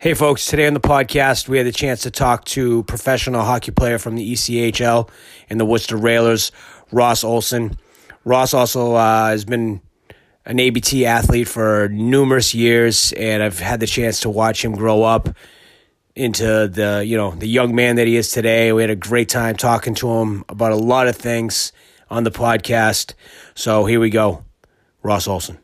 Hey, folks, today on the podcast, we had the chance to talk to professional hockey player from the ECHL and the Worcester Railers, Ross Olson. Ross also uh, has been an ABT athlete for numerous years, and I've had the chance to watch him grow up into the you know the young man that he is today. We had a great time talking to him about a lot of things on the podcast. So here we go, Ross Olson.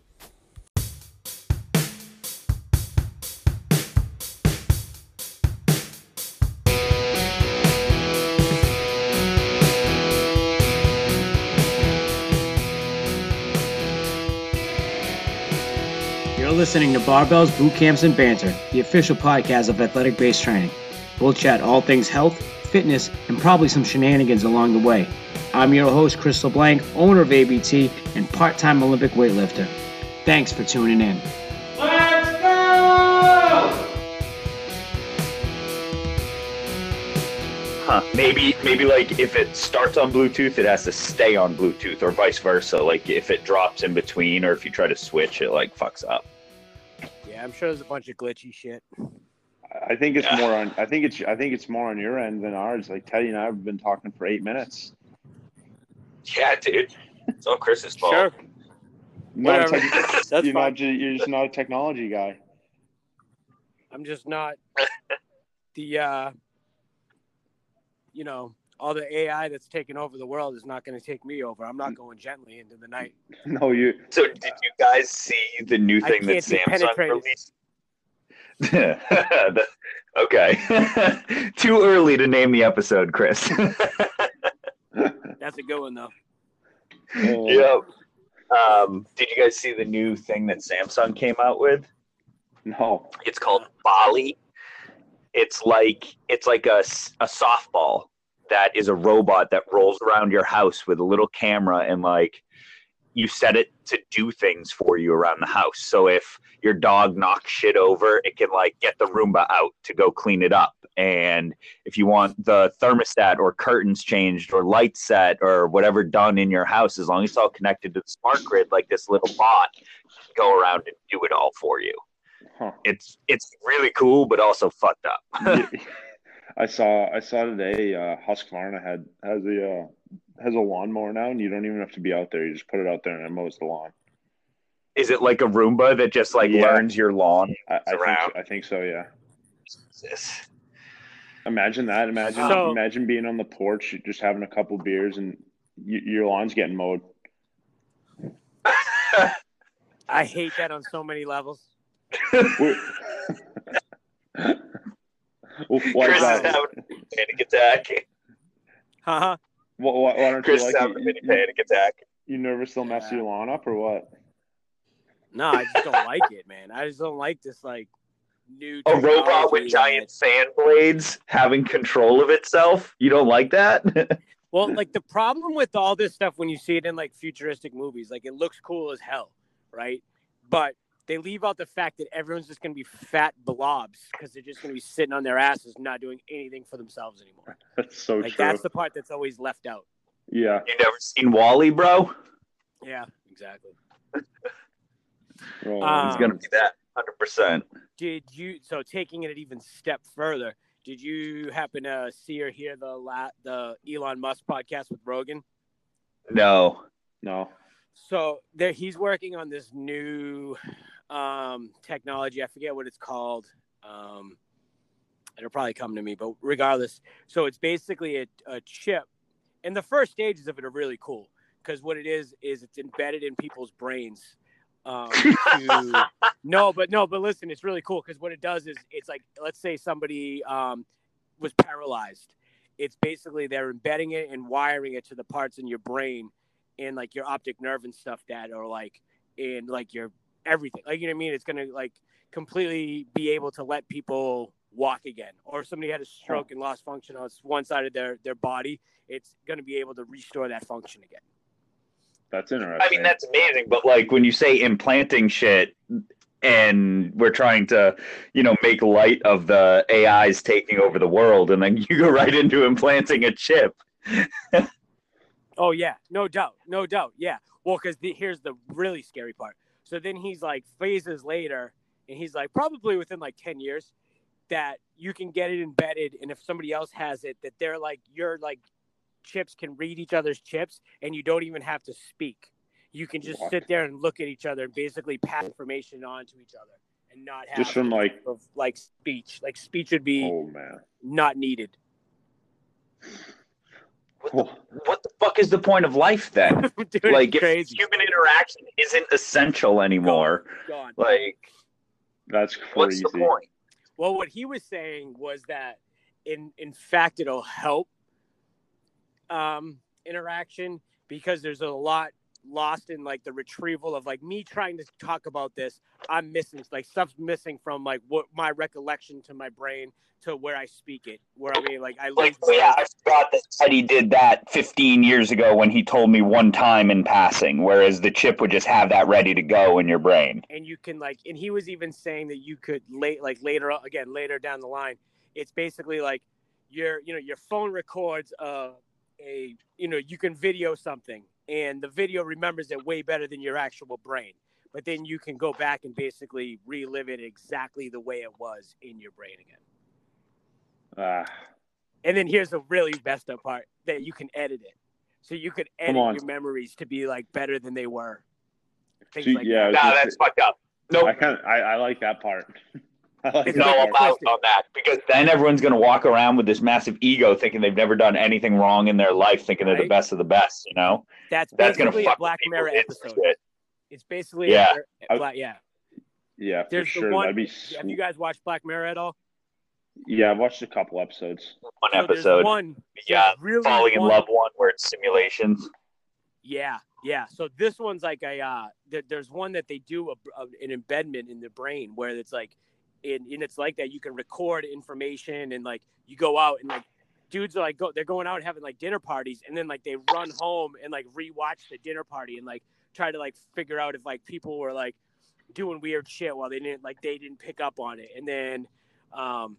Listening to Barbells, Boot Camps, and Banter, the official podcast of athletic based training. We'll chat all things health, fitness, and probably some shenanigans along the way. I'm your host, Crystal Blank, owner of ABT and part time Olympic weightlifter. Thanks for tuning in. Let's go! Huh. Maybe maybe like if it starts on Bluetooth, it has to stay on Bluetooth, or vice versa. Like if it drops in between, or if you try to switch, it like fucks up. Yeah, I'm sure there's a bunch of glitchy shit. I think it's Yeah. more on. I think it's. I think it's more on your end than ours. Like Teddy and I have been talking for eight minutes. Yeah, dude. It's all Chris's fault. Sure, Not a Whatever. tech- that's you're fine. not. ju- You're just not a technology guy. I'm just not the uh you know, all the AI that's taking over the world is not going to take me over. I'm not going gently into the night. No, you. So did you guys see the new thing that Samsung released? Okay. Too early to name the episode, Chris. That's a good one though. Oh, yep. Um, did you guys see the new thing that Samsung came out with? No. It's called Ballie. It's like it's like a, a softball that is a robot that rolls around your house with a little camera and like you set it to do things for you around the house. So if your dog knocks shit over, it can like get the Roomba out to go clean it up. And if you want the thermostat or curtains changed or light set or whatever done in your house, as long as it's all connected to the smart grid, like this little bot, can go around and do it all for you Huh. it's it's really cool, but also fucked up. I saw. I saw today. Uh, Husqvarna had has a uh, has a lawnmower now, and you don't even have to be out there. You just put it out there and it mows the lawn. Is it like a Roomba that just like Yeah. learns your lawn? I, I think. I think so. Yeah. Jesus. Imagine that. Imagine. So- imagine being on the porch, just having a couple beers, and y- your lawn's getting mowed. I hate that on so many levels. Wait. Well, why Chris is is that? having a panic attack. Haha. Why, why, why don't Chris you is like having a it? You, panic attack. you nervous they'll mess Yeah. your lawn up or what? no, I just don't like it, man. I just don't like this like new A robot technology with that- giant fan blades having control of itself. You don't like that? Well, like the problem with all this stuff when you see it in like futuristic movies, like it looks cool as hell, right? But they leave out the fact that everyone's just going to be fat blobs because they're just going to be sitting on their asses, not doing anything for themselves anymore. That's so Like true. that's the part that's always left out. yeah. you never seen WALL-E, bro? Yeah, exactly. Well, Um, He's gonna be that, hundred percent. Did you so taking it an even step further? Did you happen to see or hear the la- the Elon Musk podcast with Rogan? No. no. So there, he's working on this new um, technology. I forget what it's called. Um, it'll probably come to me, but regardless, so it's basically a, a chip, and the first stages of it are really cool because what it is is it's embedded in people's brains. Um, to, no, but no, but listen, it's really cool because what it does is it's like let's say somebody um, was paralyzed. It's basically they're embedding it and wiring it to the parts in your brain and like your optic nerve and stuff that are like in like your everything. Like you know what I mean? It's gonna like completely be able to let people walk again. Or if somebody had a stroke and lost function on one side of their their body, it's gonna be able to restore that function again. That's interesting. I mean, that's amazing, but like when you say implanting shit and we're trying to, you know, make light of the AIs taking over the world, and then you go right into implanting a chip. Oh yeah, no doubt, no doubt. Yeah. Well, because here's the really scary part. So then he's like phases later, and he's like probably within like ten years, that you can get it embedded, and if somebody else has it, that they're like your like chips can read each other's chips, and you don't even have to speak. You can just sit there and look at each other and basically pass information on to each other, and not have Just from like, of like speech. Like speech would be oh man. not needed. What the, what the fuck is the point of life then? Dude, like, if crazy. human interaction isn't essential anymore, Gone. like, That's what's crazy. the point? Well, what he was saying was that in in fact it'll help um, interaction because there's a lot lost in like the retrieval of like me trying to talk about this. I'm missing like stuff's missing from like what my recollection to my brain to where I speak it. Where I mean like I Like, yeah, I forgot that Teddy did that 15 years ago when he told me one time in passing, whereas the chip would just have that ready to go in your brain. and you can like and he was even saying that you could late like later again later down the line it's basically like your you know your phone records uh a you know you can video something and the video remembers it way better than your actual brain but then you can go back and basically relive it exactly the way it was in your brain again Ah, and then here's the really messed up part that you can edit it so you could edit your memories to be like better than they were things See, like yeah, that. Nah, that's fucked up. Nope. I kind of I, I like that part. Like It's that no, like I'm part. out twisted. on that because then everyone's going to walk around with this massive ego thinking they've never done anything wrong in their life, thinking they're the best of the best, you know? that's That's going to basically fuck a black mirror people's heads and episode. It's basically Yeah. a, Black, yeah. Yeah, for There's the one- be. Have you guys watched Black Mirror at all? Yeah, I watched a couple episodes. One So episode. One, Yeah, really Falling in love one where it's simulations. Yeah, yeah. So this one's like a uh, th- there's one that they do a, a, an embedment in the brain where it's like, and, and it's like that you can record information and like you go out and like dudes are like go they're going out having like dinner parties and then like they run home and like rewatch the dinner party and like try to like figure out if like people were like doing weird shit while they didn't like they didn't pick up on it. And then um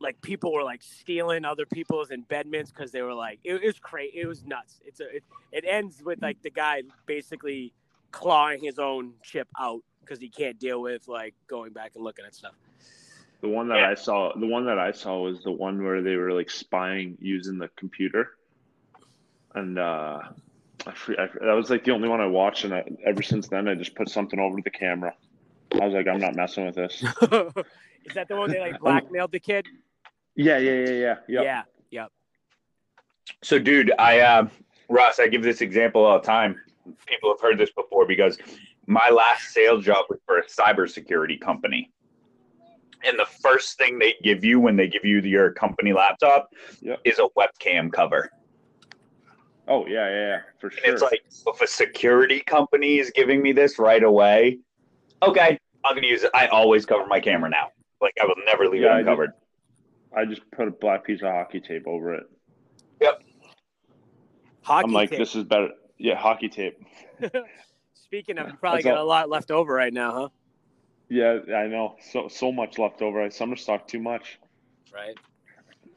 like people were like stealing other people's embedments because they were like it, it was crazy it was nuts. It's a it, it ends with like the guy basically clawing his own chip out because he can't deal with like going back and looking at stuff The one that Yeah. I saw, the one that I saw was the one where they were like spying using the computer, and uh, I, fre- I, that was like the only one I watched, and I, ever since then I just put something over the camera. I was like, I'm not messing with this. is that the one they like blackmailed the kid Yeah, yeah, yeah, yeah, yeah. yeah So, dude, I, uh, Russ, I give this example all the time. People have heard this before because my last sales job was for a cybersecurity company. And the first thing they give you when they give you your company laptop Yep. is a webcam cover. Oh yeah, yeah, yeah, for And sure. it's like, if a security company is giving me this right away, okay, I'm going to use it. I always cover my camera now. Like, I will never leave Yeah, I it did. uncovered. I just put a black piece of hockey tape over it. Yep. Hockey I'm like, tape. this is better. Yeah, hockey tape. speaking of you probably got a lot left over right now huh Yeah, I know. So so much left over. I summer stock too much. right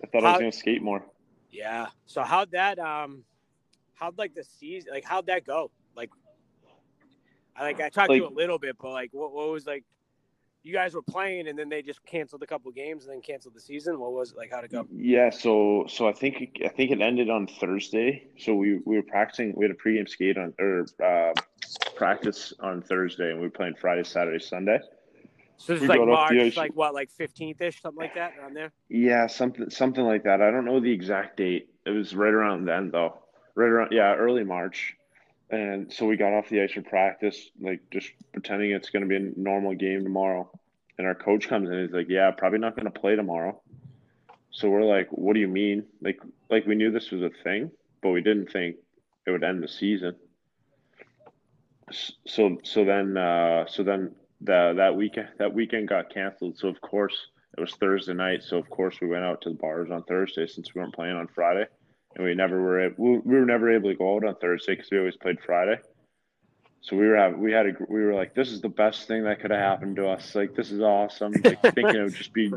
I thought I was gonna skate more. yeah so how'd that um how'd like the season like how'd that go like i like i talked to you a little bit but like what, what was like you guys were playing and then they just canceled a couple games and then canceled the season what was it like how'd it go Yeah, so so I think I think it ended on Thursday. So we, we were practicing. We had a pregame skate on or uh, practice on Thursday, and we were playing Friday, Saturday, Sunday. so this We is like got off the march like what like 15th ish something like that around there Yeah, something something like that. I don't know the exact date. It was right around then though. Right around yeah, early March. And so we got off the ice for practice, like just pretending it's gonna be a normal game tomorrow. And our coach comes in and he's like, Yeah, probably not gonna play tomorrow. So we're like, What do you mean? Like like we knew this was a thing, but we didn't think it would end the season. So so then uh so then the that weekend that weekend got canceled. So of course it was Thursday night, so of course we went out to the bars on Thursday since we weren't playing on Friday, and we never were able, we we were never able to go out on Thursday because we always played Friday. So we were having, we had a we were like this is the best thing that could have happened to us. Like this is awesome. Like thinking it would just be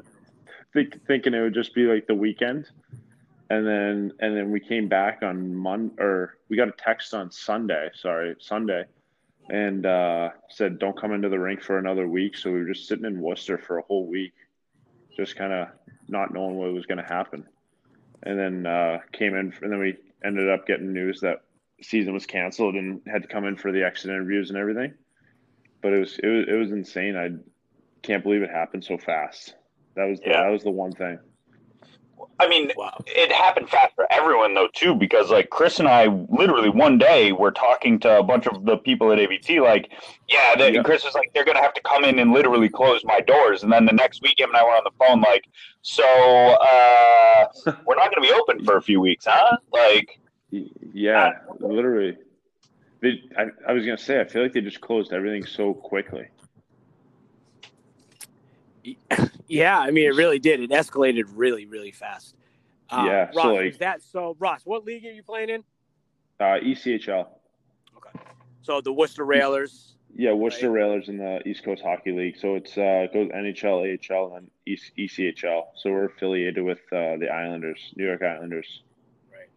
think, thinking it would just be like the weekend, and then and then we came back on Monday or we got a text on Sunday. Sorry, Sunday. And uh, said, "Don't come into the rink for another week." So we were just sitting in Worcester for a whole week just kind of not knowing what was going to happen. And then uh, came in, and then we ended up getting news that season was canceled and had to come in for the exit interviews and everything. But it was it was it was insane. I can't believe it happened so fast. That was the, Yeah. that was the one thing. I mean, Wow. it happened fast for everyone though too, because like Chris and I literally one day were talking to a bunch of the people at ABT, like, yeah, they, Yeah. Chris was like, they're gonna have to come in and literally close my doors, and then the next week him and I were on the phone, like, so uh, we're not gonna be open for a few weeks, huh? Like, Y- Yeah, literally. They, I, I was gonna say, I feel like they just closed everything so quickly. Yeah, I mean, it really did. It escalated really, really fast. Uh, Yeah, so, Ross, like- is that so? Ross, what league are you playing in? Uh, ECHL, Okay, so the Worcester Railers. yeah, Worcester Railers in the East Coast Hockey League. So it's uh, it goes NHL, AHL, and ECHL. So we're affiliated with uh, the Islanders, New York Islanders. Right.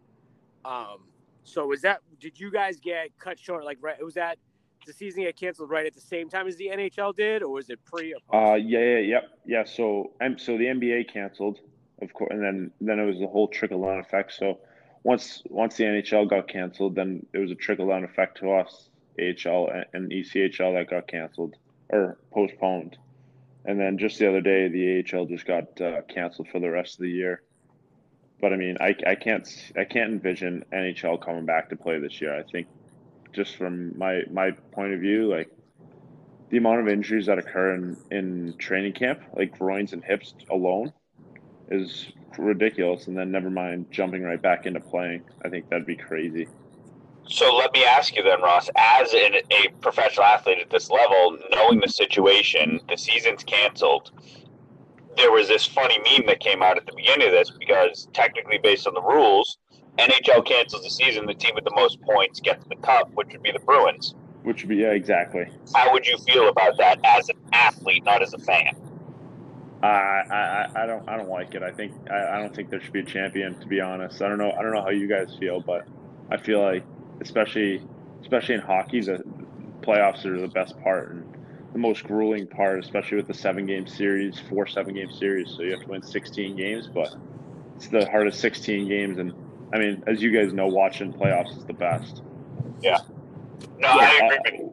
Um, so was that? Did you guys get cut short? Like, right? Was that the season get canceled right at the same time as the NHL did, or was it pre? Uh, yeah, yeah, yep, yeah. So I'm so the NBA canceled, of course, and then then it was the whole trickle down effect. So once once the NHL got canceled, then it was a trickle down effect to us, AHL and- ECHL that got canceled or postponed, and then just the other day, the AHL just got uh, canceled for the rest of the year. But I mean, I, I can't I can't envision NHL coming back to play this year. I think just from my my point of view, like the amount of injuries that occur in, in training camp, like groins and hips alone, is ridiculous. And then never mind jumping right back into playing. I think that'd be crazy. so let me ask you then, Ross, as an, a professional athlete at this level, knowing the situation, the season's canceled. There was this funny meme that came out at the beginning of this because technically, based on the rules, NHL cancels the season. The team with the most points gets the cup, which would be the Bruins. Which would be yeah, exactly. How would you feel about that as an athlete, not as a fan? I, I I- I don't I don't like it. I think I, I don't think there should be a champion. To be honest, I don't know I don't know how you guys feel, but I feel like especially especially in hockey, the playoffs are the best part and the most grueling part, especially with the seven game series, four seven game series. So you have to win sixteen games, but it's the hardest sixteen games. And I mean, as you guys know, watching playoffs is the best. Yeah. No, I agree. Uh,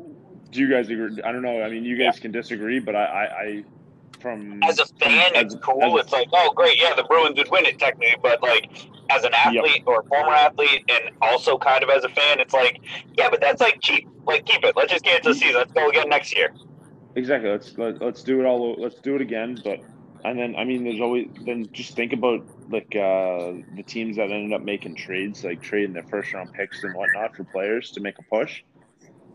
do you guys agree? I don't know. I mean, you guys can disagree, but I, I, I from As a fan, it's cool. it's like, oh, great, yeah, the Bruins would win it technically, but like as an athlete or a former athlete, and also kind of as a fan, it's like, yeah, but that's like cheap. Like, keep it. Let's just get cancel the season. Let's go again next year. Exactly. Let's let, let's do it all. Let's do it again. But and then I mean, there's always then just think about like uh, the teams that ended up making trades, like trading their first round picks and whatnot for players to make a push.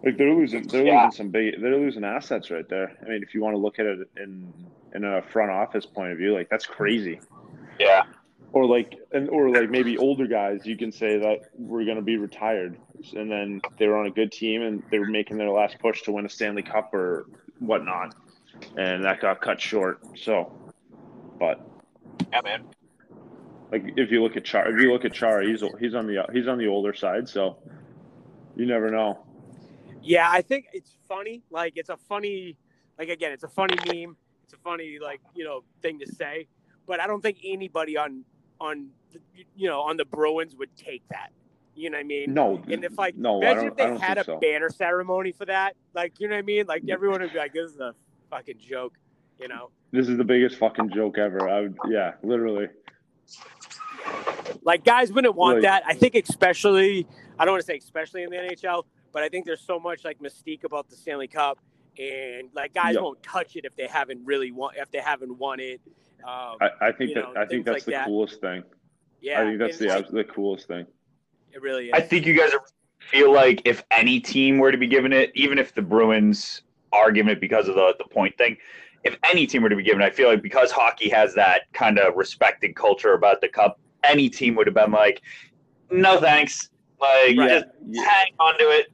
Like they're losing, they're Yeah. losing some big, they're losing assets right there. I mean, if you want to look at it in in a front office point of view, like that's crazy. Yeah. Or like, and or like maybe older guys, you can say that we're going to be retired, and then they were on a good team and they were making their last push to win a Stanley Cup or whatnot, and that got cut short. So, but Yeah, man. Like if you look at Char, if you look at Char, he's he's on the he's on the older side, so you never know. Yeah, I think it's funny. Like it's a funny, like again, it's a funny meme. It's a funny like you know thing to say, but I don't think anybody on on you know on the Bruins would take that. You know what I mean? No, And if like no, I imagine if they had a so. banner ceremony for that, like you know what I mean? Like everyone would be like, "This is a fucking joke," you know? This is the biggest fucking joke ever. I would, yeah, literally. Like guys wouldn't want Like- that. I think especially I don't want to say especially in the NHL, but I think there's so much like mystique about the Stanley Cup, and like guys Yep. won't touch it if they haven't really won if they haven't won it. Um, I, I think that know, I think that's like the that. coolest thing. yeah, I think that's it's the like- the coolest thing. it really is. I think you guys feel like if any team were to be given it, even if the Bruins are given it because of the, the point thing, if any team were to be given I feel like because hockey has that kind of respected culture about the cup, any team would have been like, no thanks. Like, Yeah, just yeah, hang on to it.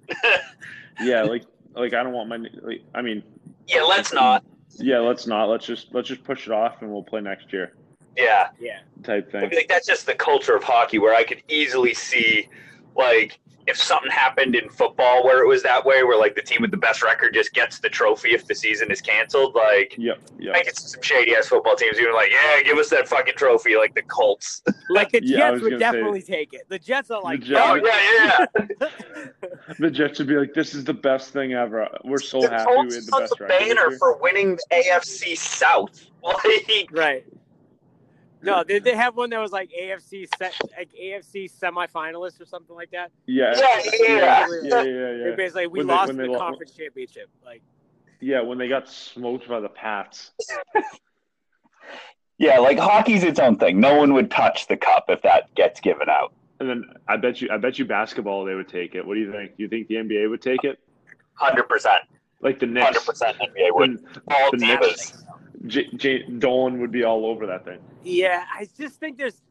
yeah, like like I don't want my like, I mean, yeah, let's not. yeah, let's not. Let's just let's just push it off and we'll play next year Yeah. yeah, type I thing. feel like that's just the culture of hockey where I could easily see, like, if something happened in football where it was that way, where like the team with the best record just gets the trophy if the season is canceled, like Yep. Yep. I can see some shady ass football teams even like, yeah, give us that fucking trophy, like the Colts. Like the Yeah, Jets would gonna say- definitely take it. The Jets are like, Jets- oh yeah, yeah. The Jets would be like, "This is the best thing ever. We're so the happy we Colts had the on best the record." banner for winning the AFC South. Like, right. No, they, they have one that was like AFC set, like AFC semifinalist or something like that. Yeah. Yeah, yeah, yeah, yeah, yeah, basically we When lost they the lo- conference championship. Like Yeah, when they got smoked by the Pats. yeah, like hockey's its own thing. No one would touch the cup if that gets given out. And then I bet you, I bet you, basketball they would take it. What do you think? Do you think the NBA would take it? Hundred percent, Like the Knicks, hundred percent NBA would. Then All the divas. Knicks, J- J- Dolan would be all over that thing. yeah, I just think there's.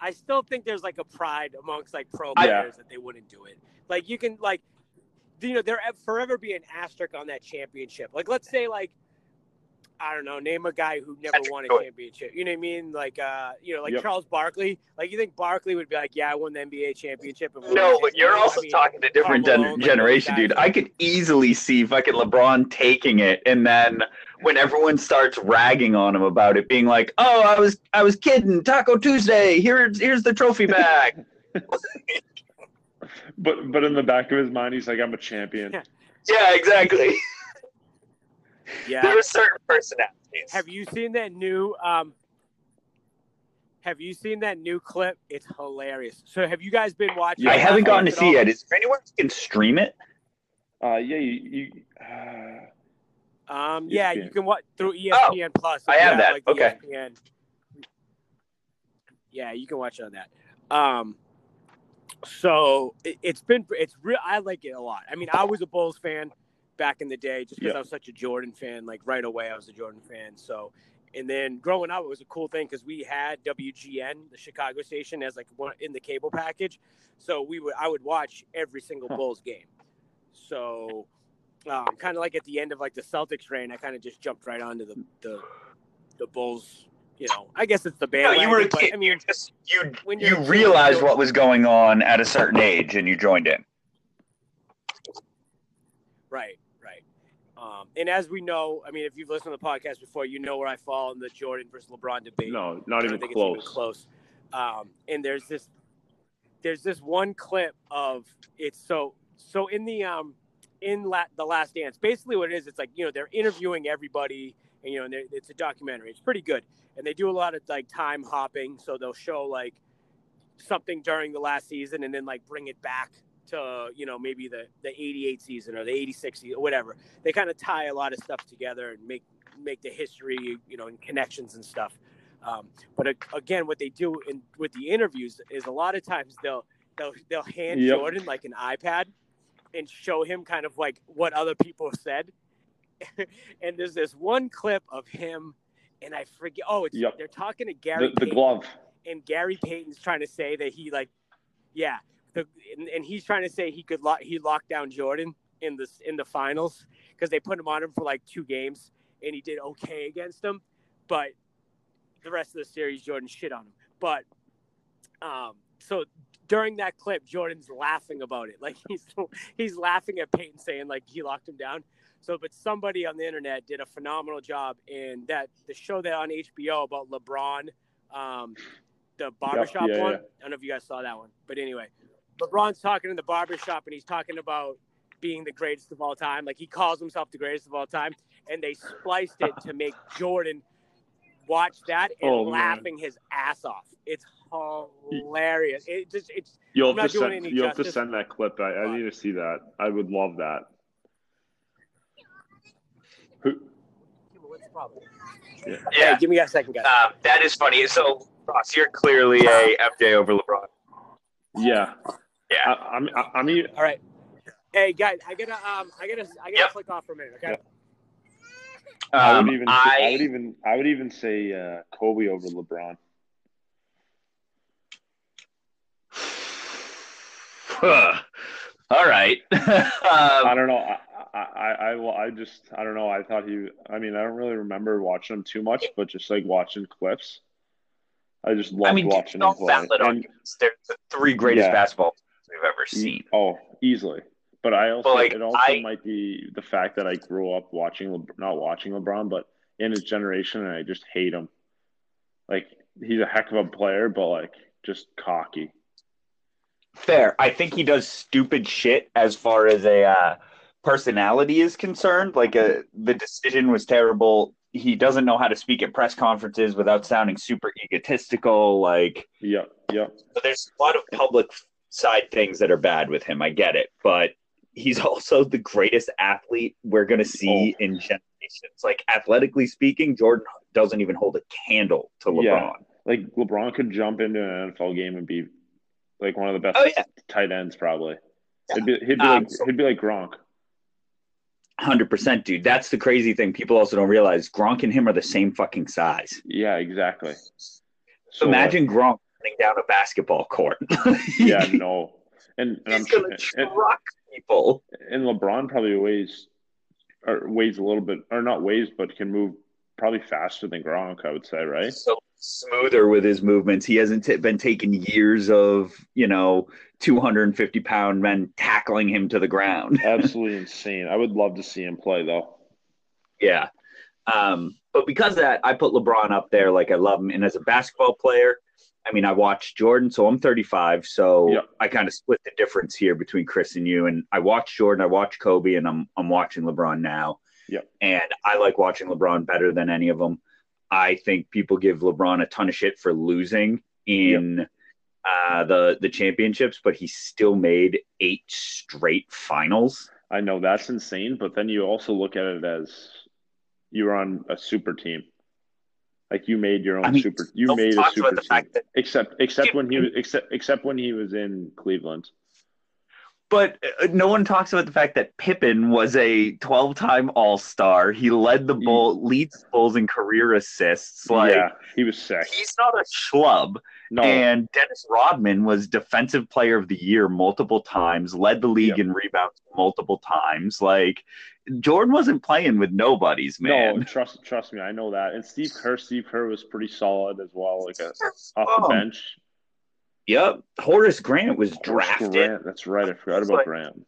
I still think there's like a pride amongst like pro players that they wouldn't do it. Like you can like, you know, there forever be an asterisk on that championship. Like let's say like. I don't know. Name a guy who never Patrick won a Ewing. championship. You know what I mean? Like, uh, you know, like Yep. Charles Barkley. Like, you think Barkley would be like, "Yeah, I won the NBA championship." and No, but you're also I mean, talking a different gen- Malone, generation, those dude. I could easily see fucking LeBron taking it, and then when everyone starts ragging on him about it, being like, "Oh, I was, I was kidding. Taco Tuesday. Here's, here's the trophy bag." But but in the back of his mind, he's like, "I'm a champion." Yeah. yeah, exactly. Yeah. There are certain personalities. Have you seen that new um have you seen that new clip? It's hilarious. So have you guys been watching Yeah, I haven't gotten to see all? it. Is there anywhere you can stream it? Uh, yeah, you. you uh, Um yeah, ESPN. you can watch through ESPN Plus. I have that. Like Okay. ESPN. Yeah, you can watch it on that. Um so it, it's been it's real I like it a lot. I mean, I was a Bulls fan back in the day just because Yeah. I was such a Jordan fan. Like right away I was a Jordan fan. So and then growing up, it was a cool thing because we had WGN, the Chicago station, as like one in the cable package. So we would, I would watch every single Huh. Bulls game. So, um, kind of like at the end of like the Celtics reign, I kind of just jumped right onto the the, the Bulls. You know, I guess it's the band. No, band. you were a but, kid. I mean, you just you when you you're a kid, realized what was going on at a certain age, and you joined in. Right, right. Um, and as we know, I mean, if you've listened to the podcast before, you know where I fall in the Jordan versus LeBron debate. no, not even close. It's even close. Um, and there's this, there's this one clip of it's so so in the um in la- the Last Dance. Basically, what it is, it's like you know they're interviewing everybody, and you know and it's a documentary. It's pretty good, and they do a lot of like time hopping. So they'll show like something during the last season, and then like bring it back to you know maybe the the 88 season or the 86 season or whatever. They kind of tie a lot of stuff together and make make the history you know and connections and stuff. Um, but again, what they do in with the interviews is a lot of times they'll they'll they'll hand Yep. Jordan like an iPad and show him kind of like what other people said. and there's this one clip of him, and I forget. Oh, it's Yep. they're talking to Gary The, the glove. and Gary Payton's trying to say that he like, yeah, the, and, and he's trying to say he could lock he locked down Jordan in the in the finals because they put him on him for like two games, and he did okay against them, but the rest of the series Jordan shit on him. But um, so during that clip, Jordan's laughing about it. Like he's he's laughing at Payton saying like he locked him down. So, but somebody on the internet did a phenomenal job in that the show that on HBO about LeBron, um, the barbershop yeah, one. yeah. I don't know if you guys saw that one, but anyway, LeBron's talking in the barbershop and he's talking about being the greatest of all time. Like he calls himself the greatest of all time, and they spliced it to make Jordan watch that and Oh, man. laughing his ass off. It's hilarious. It just it's You'll I'm have to send. You'll have to send that clip. I, I need to see that. I would love that. Who? what's the problem? Yeah, Hey, give me a second, guys. um, that is funny. So, Ross, you're clearly a FJ over LeBron. Yeah. Yeah. I, I'm. I, I'm. e- All right. Hey guys, I gotta um, I gotta, I gotta Yep. click off for a minute. Okay. I Um, would even. I, I would even. I would even say uh, Kobe over LeBron. all right. I um, don't know. I, I, I, I, I just, I don't know. I thought he, I mean, I don't really remember watching him too much, but just like watching clips, I just loved I mean, watching no him play. valid And, arguments. They're the three greatest Yeah. basketball. We've ever seen. Oh, easily. But I also But, like, it also I- might be the fact that I grew up watching Le- not watching LeBron, but in his generation, and I just hate him. Like he's a heck of a player, but like just cocky. Fair. I think he does stupid shit as far as a uh, personality is concerned. Like uh the decision was terrible. He doesn't know how to speak at press conferences without sounding super egotistical. Like Yep, yep. So there's a lot of public side things that are bad with him. I get it, but he's also the greatest athlete we're going to see in generations. Like athletically speaking, Jordan doesn't even hold a candle to LeBron. Yeah. Like LeBron could jump into an NFL game and be like one of the best Oh, yeah. tight ends, probably. Yeah. He'd be, he'd be Um, like he'd be like Gronk. Hundred percent, dude. That's the crazy thing. People also don't realize Gronk and him are the same fucking size. Yeah, exactly. So So, uh, imagine Gronk running down a basketball court. yeah, no. And, and I'm he's sure, gonna and, truck people. and LeBron probably weighs or weighs a little bit or not weighs, but can move probably faster than Gronk, I would say, right? so smoother with his movements. He hasn't t- been taking years of, you know, 250 pound men tackling him to the ground. Absolutely insane. I would love to see him play though. yeah. Um, but because of that, I put LeBron up there. Like I love him. And as a basketball player, I mean, I watched Jordan, so I'm 35. So Yep. I kind of split the difference here between Chris and you. And I watched Jordan, I watched Kobe, and I'm I'm watching LeBron now. Yep. And I like watching LeBron better than any of them. I think people give LeBron a ton of shit for losing in uh, the the championships, but he still made eight straight finals. I know that's insane, but then you also look at it as you were on a super team. Like you made your own I mean, super you made a super team. that except except when he was except except when he was in Cleveland. But uh, no one talks about the fact that Pippen was a 12-time All-Star. He led the bull, leads Bulls in career assists. Like yeah, he was sick. he's not a schlub. No, And Dennis Rodman was Defensive Player of the Year multiple times, led the league Yep. in rebounds multiple times. Like Jordan wasn't playing with nobodies, man. no, trust trust me, I know that. And Steve Kerr, Steve Kerr was pretty solid as well, like a, off the bench. Yep. Horace Grant was Horace drafted. Grant, that's right. I forgot It's about like- Grant.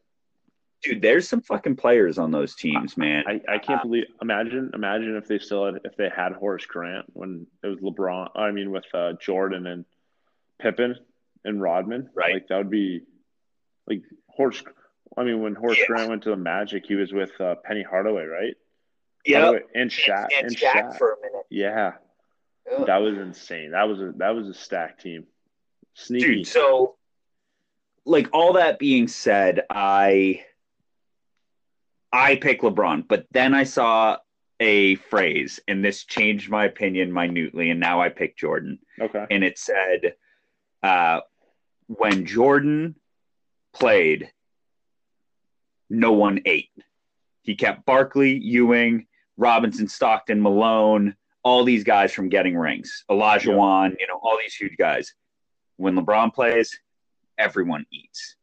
Dude, there's some fucking players on those teams, man. I, I can't believe. Imagine, imagine if they still had if they had Horace Grant when it was LeBron. I mean, with uh, Jordan and Pippen and Rodman. Right. Like that would be like Horace. I mean, when Horace Yeah. Grant went to the Magic, he was with uh, Penny Hardaway, right? Yeah, and Shaq and, and Shaq Shaq. for a minute. Yeah, Ugh. that was insane. That was a that was a stacked team. Sneaky. dude so like all that being said i i pick lebron but then i saw a phrase and this changed my opinion minutely and now i pick jordan okay. and it said uh when jordan played no one ate he kept barkley ewing robinson stockton malone all these guys from getting rings elijah Yeah. wan you know all these huge guys when LeBron plays, everyone eats.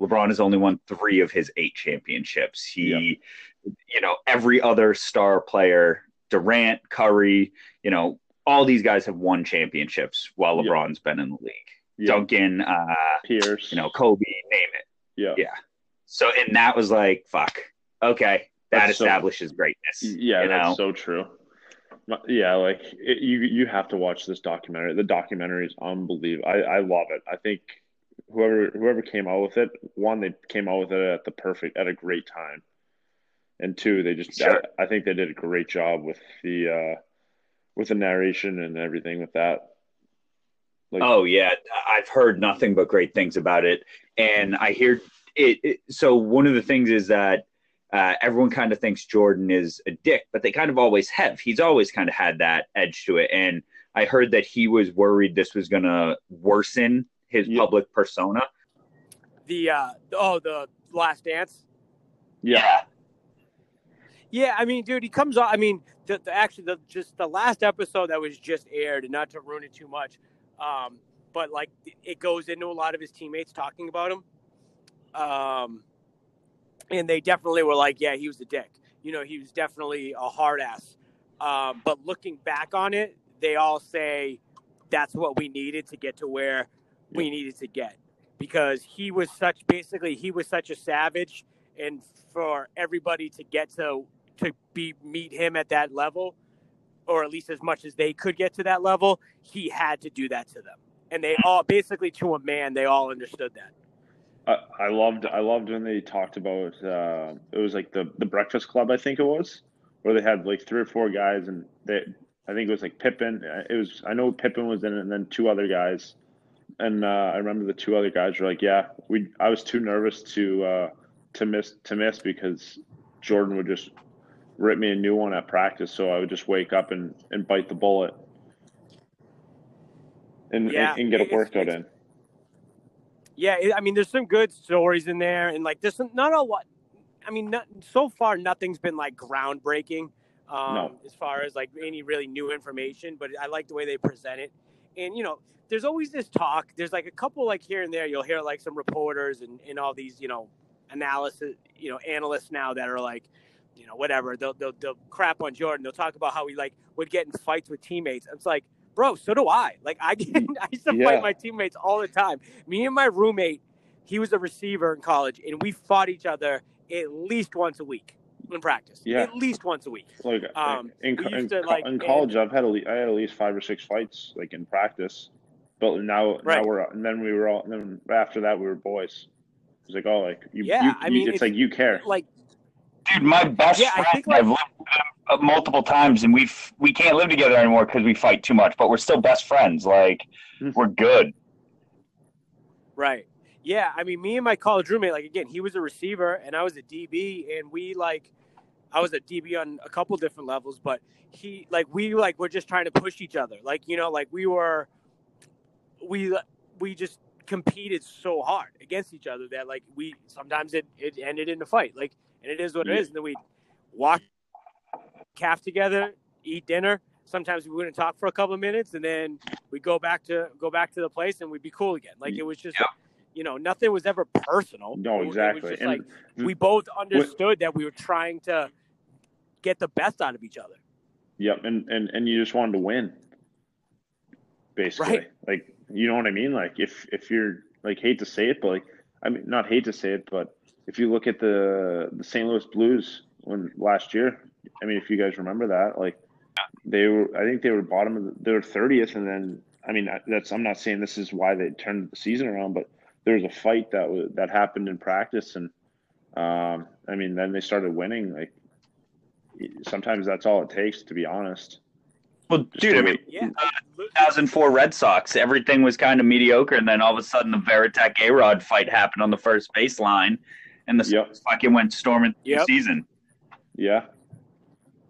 LeBron has only won three of his eight championships. He, you know, every other star player, Durant, Curry, you know, all these guys have won championships while Yeah. LeBron's been in the league. Yeah. Duncan, uh, Pierce. you know, Kobe, name it. Yeah. yeah. So, and that was like, fuck, okay, that That's so- establishes greatness. Yeah, you that's so true. Yeah, like it, you you have to watch this documentary. The documentary is unbelievable. I, I love it. I think whoever whoever came out with it, one they came out with it at the perfect at a great time, and two they just Sure. I, I think they did a great job with the uh, with the narration and everything with that. Like, Oh yeah, I've heard nothing but great things about it, and I hear it. it so one of the things is that uh, everyone kind of thinks Jordan is a dick, but they kind of always have. He's always kind of had that edge to it, and I heard that he was worried this was going to worsen his Yeah. public persona. The uh, oh, the Last Dance. yeah, Yeah, I mean, dude, he comes on. I mean, the, the actually the just the last episode that was just aired, and not to ruin it too much, um, but like it goes into a lot of his teammates talking about him, um, and they definitely were like, yeah, he was a dick. You know, he was definitely a hard ass. Um, but looking back on it, they all say that's what we needed to get to where we needed to get. because he was such basically he was such a savage, and for everybody to get to to be meet him at that level, or at least as much as they could get to that level, he had to do that to them, and they all basically to a man they all understood that. I, I loved I loved when they talked about uh, it was like the the Breakfast Club I think it was where they had like three or four guys and they I think it was like Pippen it was I know Pippen was in it and then two other guys. And uh, I remember the two other guys were like yeah we I was too nervous to uh, to miss to miss because Jordan would just rip me a new one at practice. So I would just wake up and, and bite the bullet and, Yeah, and, and get a workout in. Yeah, it, I mean, there's some good stories in there, and like, there's not a lot. I mean, not, so far, nothing's been like groundbreaking um, No. as far as like any really new information. But I like the way they present it, and you know, there's always this talk. There's like a couple like here and there. You'll hear like some reporters and, and all these you know analysis, you know, analysts now that are like, you know, whatever. They'll, they'll they'll crap on Jordan. They'll talk about how he like would get in fights with teammates. It's like, bro, so do I. Like I get, I used to Yeah. fight my teammates all the time. Me and my roommate, he was a receiver in college, and we fought each other at least once a week in practice. Yeah. At least once a week. Like Um, in, in, to, like, in and- college, I've had at least, I had at least five or six fights like in practice, but now Right. now we're and then we were all and then after that we were boys. It's like oh like you, Yeah, you, I you- mean, it's if- like you care. Like Dude, my best Yeah, I friend, think, like- I've lived with him uh, multiple times, and we've we can't live together anymore because we fight too much. But we're still best friends. Like Hmm. we're good. Right. Yeah, I mean, me and my college roommate, like again, he was a receiver and I was a DB, and we like, I was a DB on a couple different levels, but he like we like we're just trying to push each other, like you know, like we were, we we just competed so hard against each other that like we sometimes it it ended in a fight, like, and it is what it is. And then we walk calf together, eat dinner. Sometimes we wouldn't talk for a couple of minutes, and then we'd go back to go back to the place, and we'd be cool again. Like it was just, Yep. you know, nothing was ever personal. No, It it was exactly. And like we both understood that we were trying to get the best out of each other. Yep, and and and you just wanted to win. Basically, Right. like you know what I mean. Like if if you're like hate to say it, but like I mean not hate to say it, but if you look at the the St. Louis Blues when last year, I mean if you guys remember that, like they were I think they were bottom of the, they were thirtieth, and then I mean that's I'm not saying this is why they turned the season around, but there was a fight that was that happened in practice, and um, I mean then they started winning. Like sometimes that's all it takes, to be honest. Well, Just dude, I mean, Yeah. 2004 Red Sox, everything was kind of mediocre, and then all of a sudden the Varitek A Rod fight happened on the first baseline, and the Yep. Fucking went storming Yep. the season. Yeah,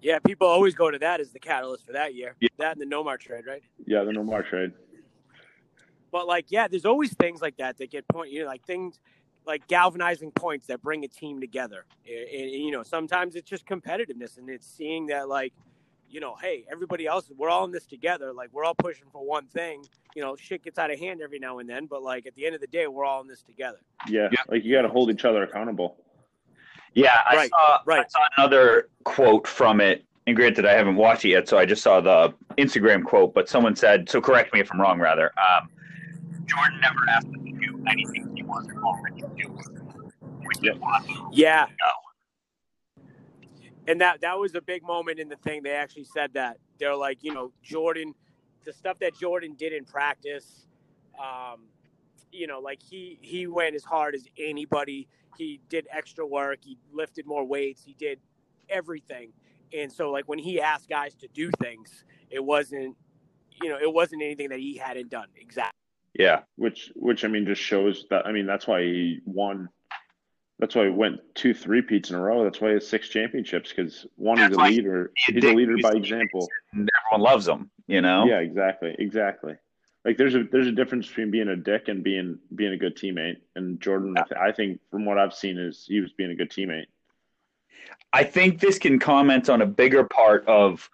Yeah, people always go to that as the catalyst for that year. Yeah. That and the Nomar trade, right? yeah, the Nomar trade. But like, yeah, there's always things like that that get point. You know, like things like galvanizing points that bring a team together. And, and, you know, sometimes it's just competitiveness, and it's seeing that like, you know, hey, everybody else, we're all in this together. Like, we're all pushing for one thing. You know, shit gets out of hand every now and then, but like at the end of the day, we're all in this together. Yeah, Yeah. like you got to hold each other accountable. Yeah, I Right, saw right. I saw another quote from it. And granted, I haven't watched it yet, so I just saw the Instagram quote. But someone said, so correct me if I'm wrong. Rather, um, Jordan never asked him to do anything he wasn't already doing. We Yep. just wanted him Yeah. And that that was a big moment in the thing. They actually said that they're like, you know, Jordan, the stuff that Jordan did in practice, um, you know, like he he went as hard as anybody. He did extra work. He lifted more weights. He did everything. And so, like when he asked guys to do things, it wasn't, you know, it wasn't anything that he hadn't done. Exactly. Yeah, Which, which I mean, just shows that. I mean, that's why he won. That's why he went two three peats in a row. That's why he has six championships because one, That's he's a leader. he He's a leader by example. and everyone loves him. You know. Yeah, exactly, exactly. Like there's a there's a difference between being a dick and being being a good teammate. And Jordan, I, th- I think from what I've seen, is he was being a good teammate. I think this can comment on a bigger part of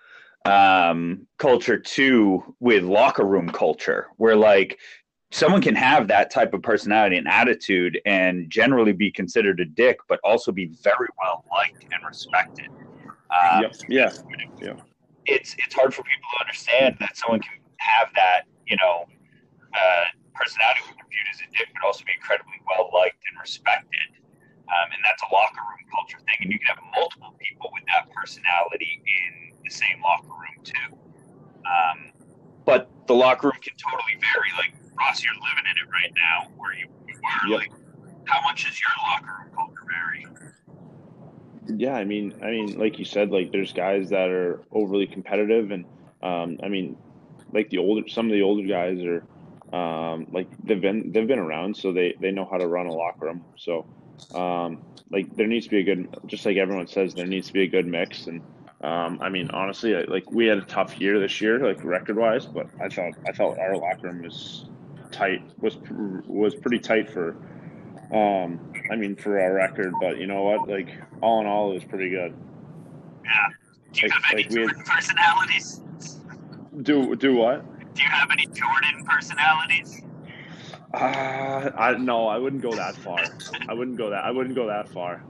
um, culture too, with locker room culture, where like someone can have that type of personality and attitude and generally be considered a dick, but also be very well liked and respected. Um, Yep. Yeah. Yeah. It's it's hard for people to understand that someone can have that, you know, uh, personality when viewed is a dick, but also be incredibly well liked and respected. Um, and that's a locker room culture thing. And you can have multiple people with that personality in the same locker room too. Um, but the locker room can totally vary. Like Ross, you're living in it right now, where you, you are. Yep. Like, how much is your locker room culture vary? Yeah, I mean, I mean, like you said, like there's guys that are overly competitive, and um, I mean, like the older, some of the older guys are, um, like they've been they've been around, so they they know how to run a locker room. So, um, like there needs to be a good, just like everyone says, there needs to be a good mix. And um, I mean, honestly, like we had a tough year this year, like record wise, but I thought I thought our locker room was tight, was was pretty tight for um, I mean, for our record, but you know what? Like, all in all, it was pretty good. Yeah. Do you Like- have any like Jordan personalities? Do do what? Do you have any Jordan personalities? Uh, I no, I wouldn't go that far. I wouldn't go that. I wouldn't go that far.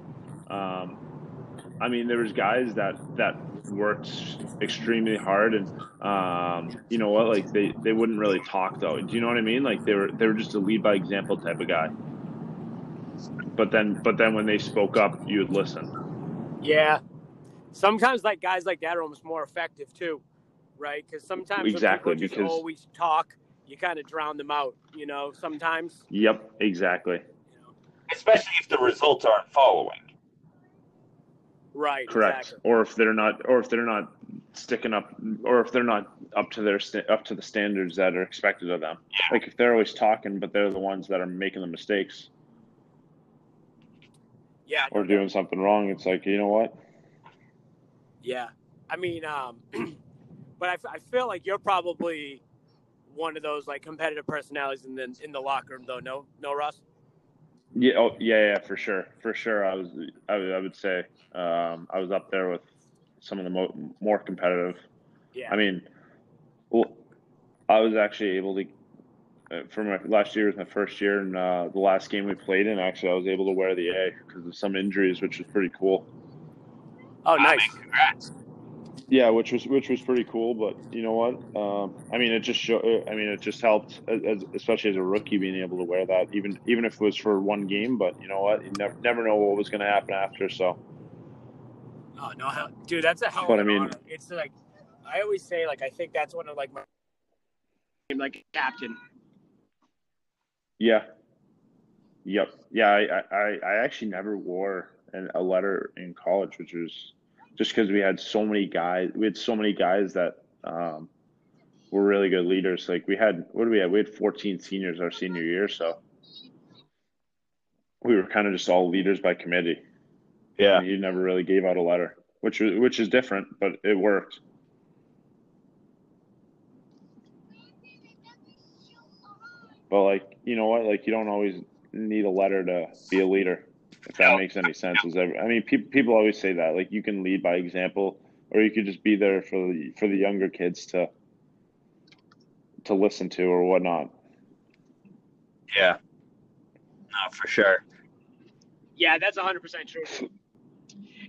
Um, I mean, there was guys that that worked extremely hard, and um, you know what? Like they they wouldn't really talk though. Do you know what I mean? Like they were they were just a lead by example type of guy. But then but then when they spoke up, you would listen. Yeah. Sometimes like guys like that are almost more effective too, right? Because sometimes when Exactly, people just because- always talk, you kind of drown them out. You know, sometimes. Yep, exactly. You know, Especially if the results aren't following. Right. Correct. Exactly. Or if they're not, or if they're not sticking up, or if they're not up to their up to the standards that are expected of them. Like if they're always talking, but they're the ones that are making the mistakes Yeah. or doing something wrong, it's like you know what? Yeah. I mean, um, but I feel like you're probably one of those like competitive personalities in the in the locker room, though. No, no, Russ. Yeah. Oh, yeah. Yeah. For sure. For sure. I was. I would, I would say um, I was up there with some of the mo- more competitive. Yeah. I mean, well, I was actually able to. Uh, for my last year was my first year, and uh, the last game we played in, actually, I was able to wear the A because of some injuries, which was pretty cool. oh, I nice. mean, congrats. Yeah, which was which was pretty cool. But you know what? Um, I mean, it just show. I mean, it just helped, as, especially as a rookie, being able to wear that, even even if it was for one game. But you know what? You never never know what was going to happen after. So Oh no, hell, dude, that's a hell But I mean- honor. It's like I always say, like I think that's one of like my like captain. yeah, yep, yeah. I I, I actually never wore an, a letter in college, which was just because we had so many guys. We had so many guys that um, were really good leaders. Like we had, what do we have? We had 14 seniors our senior year, so we were kind of just all leaders by committee. Yeah. you never really gave out a letter, which was which is different, but it worked. But like, you know what? Like, you don't always need a letter to be a leader, if that makes any sense. Is ever, I mean, people people always say that. Like, you can lead by example, or you could just be there for the for the younger kids to to listen to or whatnot. Yeah. No, for sure. Yeah, that's 100 percent true.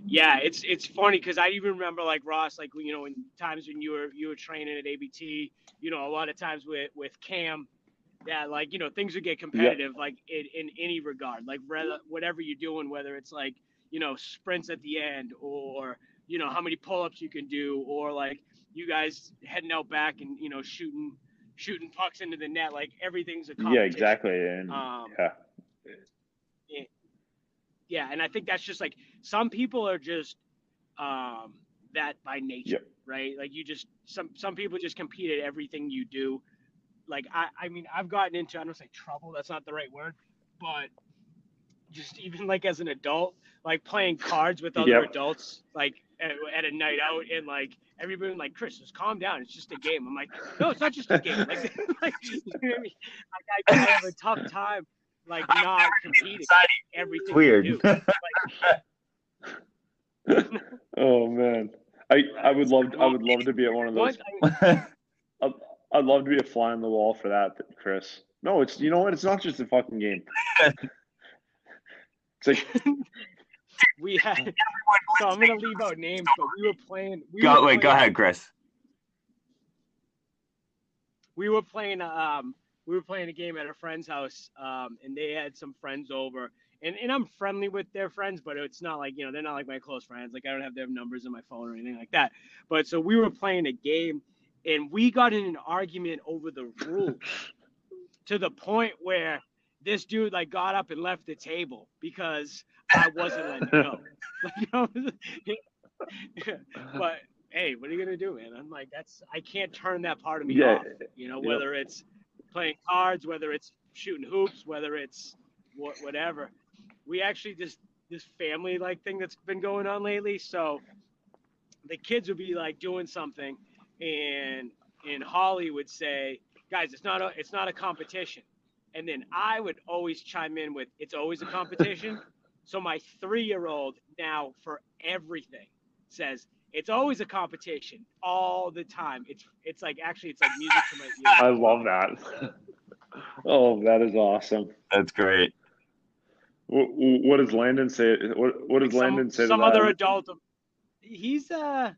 Yeah, it's it's funny because I even remember like Ross, like you know, in times when you were you were training at ABT, you know, a lot of times with with Cam, that like you know things would get competitive like in, in any regard, like whatever you're doing, whether it's like you know sprints at the end or you know how many pull-ups you can do, or like you guys heading out back and you know shooting shooting pucks into the net, like everything's a competition. Yeah, exactly. And Um, yeah, yeah and i think that's just like some people are just um that by nature Yep. right like you just some some people just compete at everything you do like i i mean i've gotten into i don't say trouble that's not the right word but just even like as an adult like playing cards with other Yep. adults like at, at a night out and like everybody like chris just calm down it's just a game. I'm like no it's not just a game. Like, like you know what i mean? Like I, I have a tough time like not competing everything Weird. oh man, I I would love I would love to be at one of those. Thing- I'd, I'd love to be a fly on the wall for that, Chris. No, it's you know what? It's not just a fucking game. It's like we had so I'm gonna leave out names, but we were playing. We Go, were wait, go playing- ahead, Chris. We were playing um we were playing a game at a friend's house, um, and they had some friends over, and, and I'm friendly with their friends, but it's not like you know they're not like my close friends. Like I don't have their numbers in my phone or anything like that. But so we were playing a game, and we got in an argument over the rules to the point where this dude like got up and left the table because I wasn't letting go. Like, you know, but hey, what are you gonna do, man? I'm like, that's I can't turn that part of me Yeah. off. You know, whether it's playing cards, whether it's shooting hoops, whether it's wha- whatever. We actually just this family like thing that's been going on lately. So the kids would be like doing something, and and Holly would say, "Guys, it's not a it's not a competition," and then I would always chime in with, "It's always a competition." so my three year old now for everything says. It's always a competition all the time. It's it's like actually it's like music to my ears. I love that. oh, that is awesome. That's great. What, what does Landon say? What, what does Like Landon say some, to some that? other adult he's uh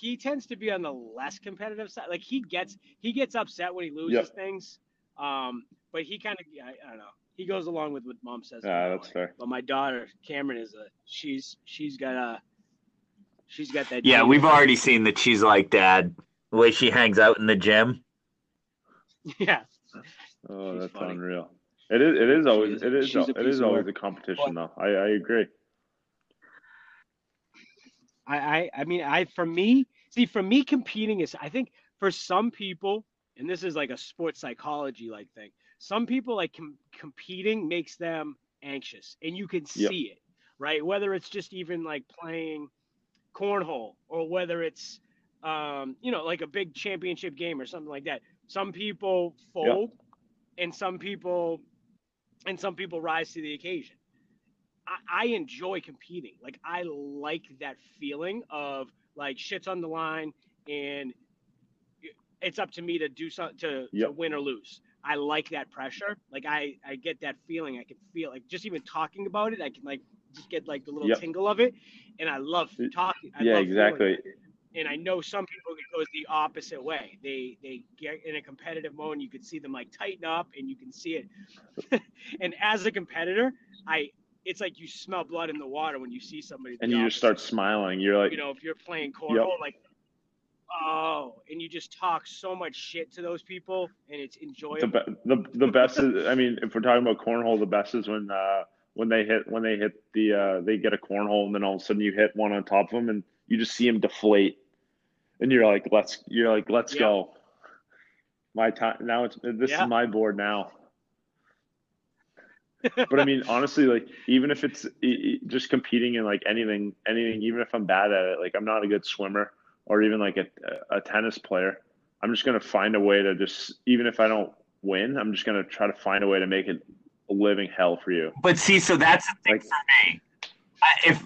he tends to be on the less competitive side like he gets he gets upset when he loses Yep. things um but he kind of I, I don't know he goes along with what mom says Yeah, that's fair. but my daughter cameron is a she's she's got a she's got that Yeah, we've thing. already seen that she's like dad. The way she hangs out in the gym. yeah Oh, She's that's funny. unreal. It is. It is always. is- It is. she's a It piece is of always work. a competition, though. I, I agree. I, I I mean I for me see for me competing is I think for some people and this is like a sports psychology like thing some people like com- competing makes them anxious and you can Yep. see it right? Whether it's just even like playing cornhole or whether it's um you know like a big championship game or something like that some people fold and some people and some people rise to the occasion I, I enjoy competing. Like I like that feeling of like shit's on the line and it's up to me to do something to, to win or lose. I like that pressure. Like I, I get that feeling. I can feel like just even talking about it, I can like just get like the little Yep. tingle of it. And I love talking. I yeah, love exactly. And I know some people it goes the opposite way. They they get in a competitive mode and you can see them like tighten up and you can see it. and as a competitor, I it's like you smell blood in the water when you see somebody. And the you just start smiling. You're like, you know, if you're playing cornhole, like, oh, and you just talk so much shit to those people, and it's the enjoyable. be- the the best is. I mean, if we're talking about cornhole, the best is when uh when they hit when they hit the uh they get a cornhole and then all of a sudden you hit one on top of them and you just see them deflate, and you're like, let's you're like, let's Yeah. go. My time now. It's this Yeah. is my board now. But I mean, honestly, like even if it's just competing in like anything, anything, even if I'm bad at it, like I'm not a good swimmer or even like a, a tennis player, I'm just gonna find a way to just even if I don't win, I'm just gonna try to find a way to make it a living hell for you. But see, so that's the thing Like- for me. I, if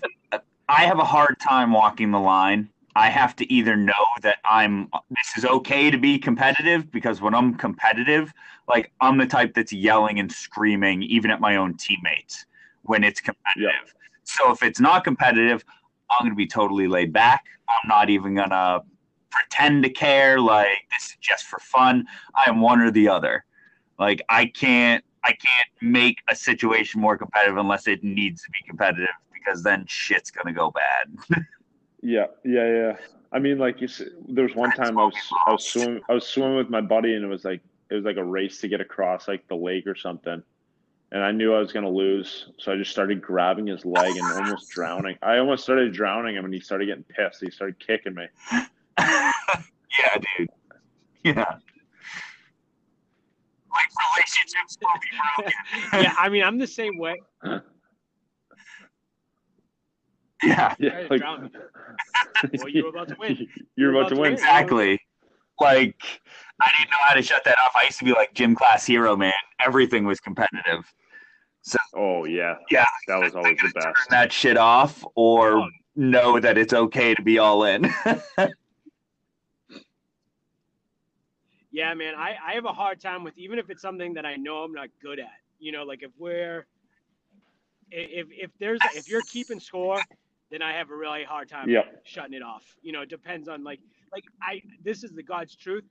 I have a hard time walking the line, I have to either know that I'm this is okay to be competitive because when I'm competitive, like I'm the type that's yelling and screaming even at my own teammates when it's competitive. So if it's not competitive, I'm going to be totally laid back. I'm not even going to pretend to care like this is just for fun. I am one or the other. Like I can't I can't make a situation more competitive unless it needs to be competitive because then shit's gonna go bad. Yeah, yeah, yeah. I mean, like you said, there was one time I was I was swimming I was swimming with my buddy and it was like it was like a race to get across like the lake or something. And I knew I was gonna lose, so I just started grabbing his leg and almost drowning. I almost started drowning him, and he started getting pissed. He started kicking me. yeah, dude. Yeah. Like relationships will be broken. yeah, I mean, I'm the same way. Yeah, Yeah, like. Well, you're about to win. You're about to win. exactly. Like I didn't know how to shut that off. I used to be like gym class hero, man. Everything was competitive. So, oh yeah, Yeah. that was always the Turn best. that shit off or Oh. know that it's okay to be all in. Yeah, man, I, I have a hard time with even if it's something that I know I'm not good at. You know, like if we're if if there's if you're keeping score, then I have a really hard time Yep. shutting it off. You know, it depends on like like I this is the God's truth.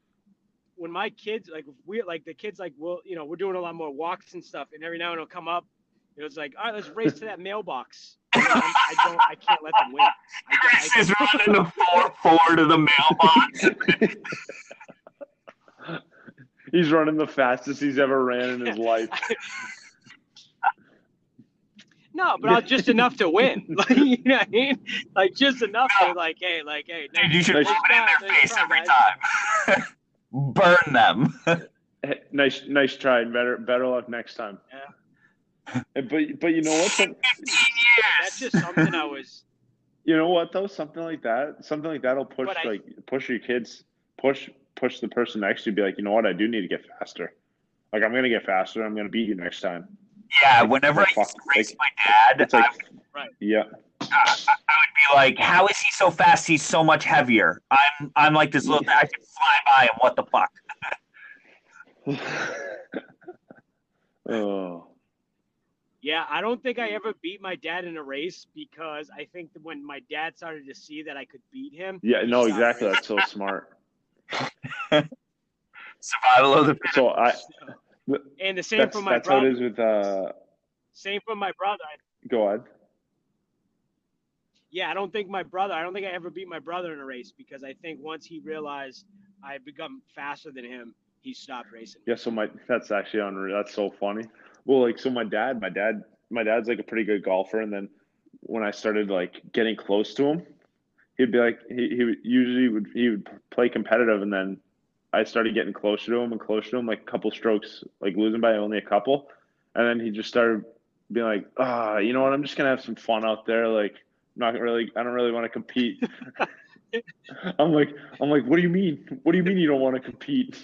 when my kids like we like the kids like well you know we're doing a lot more walks and stuff, and every now and it'll come up. It was like, all right, let's race to that mailbox. I'm, don't, I can't let them win. I, don't- I, Chris is running a four four to the mailbox. He's running the fastest he's ever ran in his life. No, but I'll just enough to win. Like you know what I mean? Like just enough to like, hey, like, hey, Dude, you should Nice put it in their nice face try, every guys. time. Burn them. Nice, nice try. Better, better luck next time. Yeah. But, but you know what? Some- That's just something I was. You know what though? Something like that. Something like that'll push I- like push your kids. Push push the person next to you. Be like, you know what? I do need to get faster. Like I'm gonna get faster. I'm gonna beat you next time. Yeah, whenever I Fuck, used to race like- my dad, It's like, Right. yeah, I, I would be like, "How is he so fast? He's so much heavier. I'm I'm like this little. I can fly by him. What the fuck?" oh, Yeah, I don't think I ever beat my dad in a race because I think that when my dad started to see that I could beat him. yeah. No, exactly. That's so smart. Survival of the So I. And the same That's for my that's how brother. it is with. uh Same for my brother. Go ahead. Yeah, I don't think my brother. I don't think I ever beat my brother in a race because I think once he realized I had become faster than him, he stopped racing. Yeah, so my that's actually on. That's so funny. Well, like so my dad, my dad, my dad's like a pretty good golfer, and then when I started like getting close to him, he'd be like he, he would usually would he would play competitive, and then I started getting closer to him and closer to him, like a couple strokes, like losing by only a couple, and then he just started being like, ah, you know what? I'm just gonna have some fun out there, like. I'm Not really. I don't really want to compete. I'm like, I'm like, what do you mean? What do you mean you don't want to compete?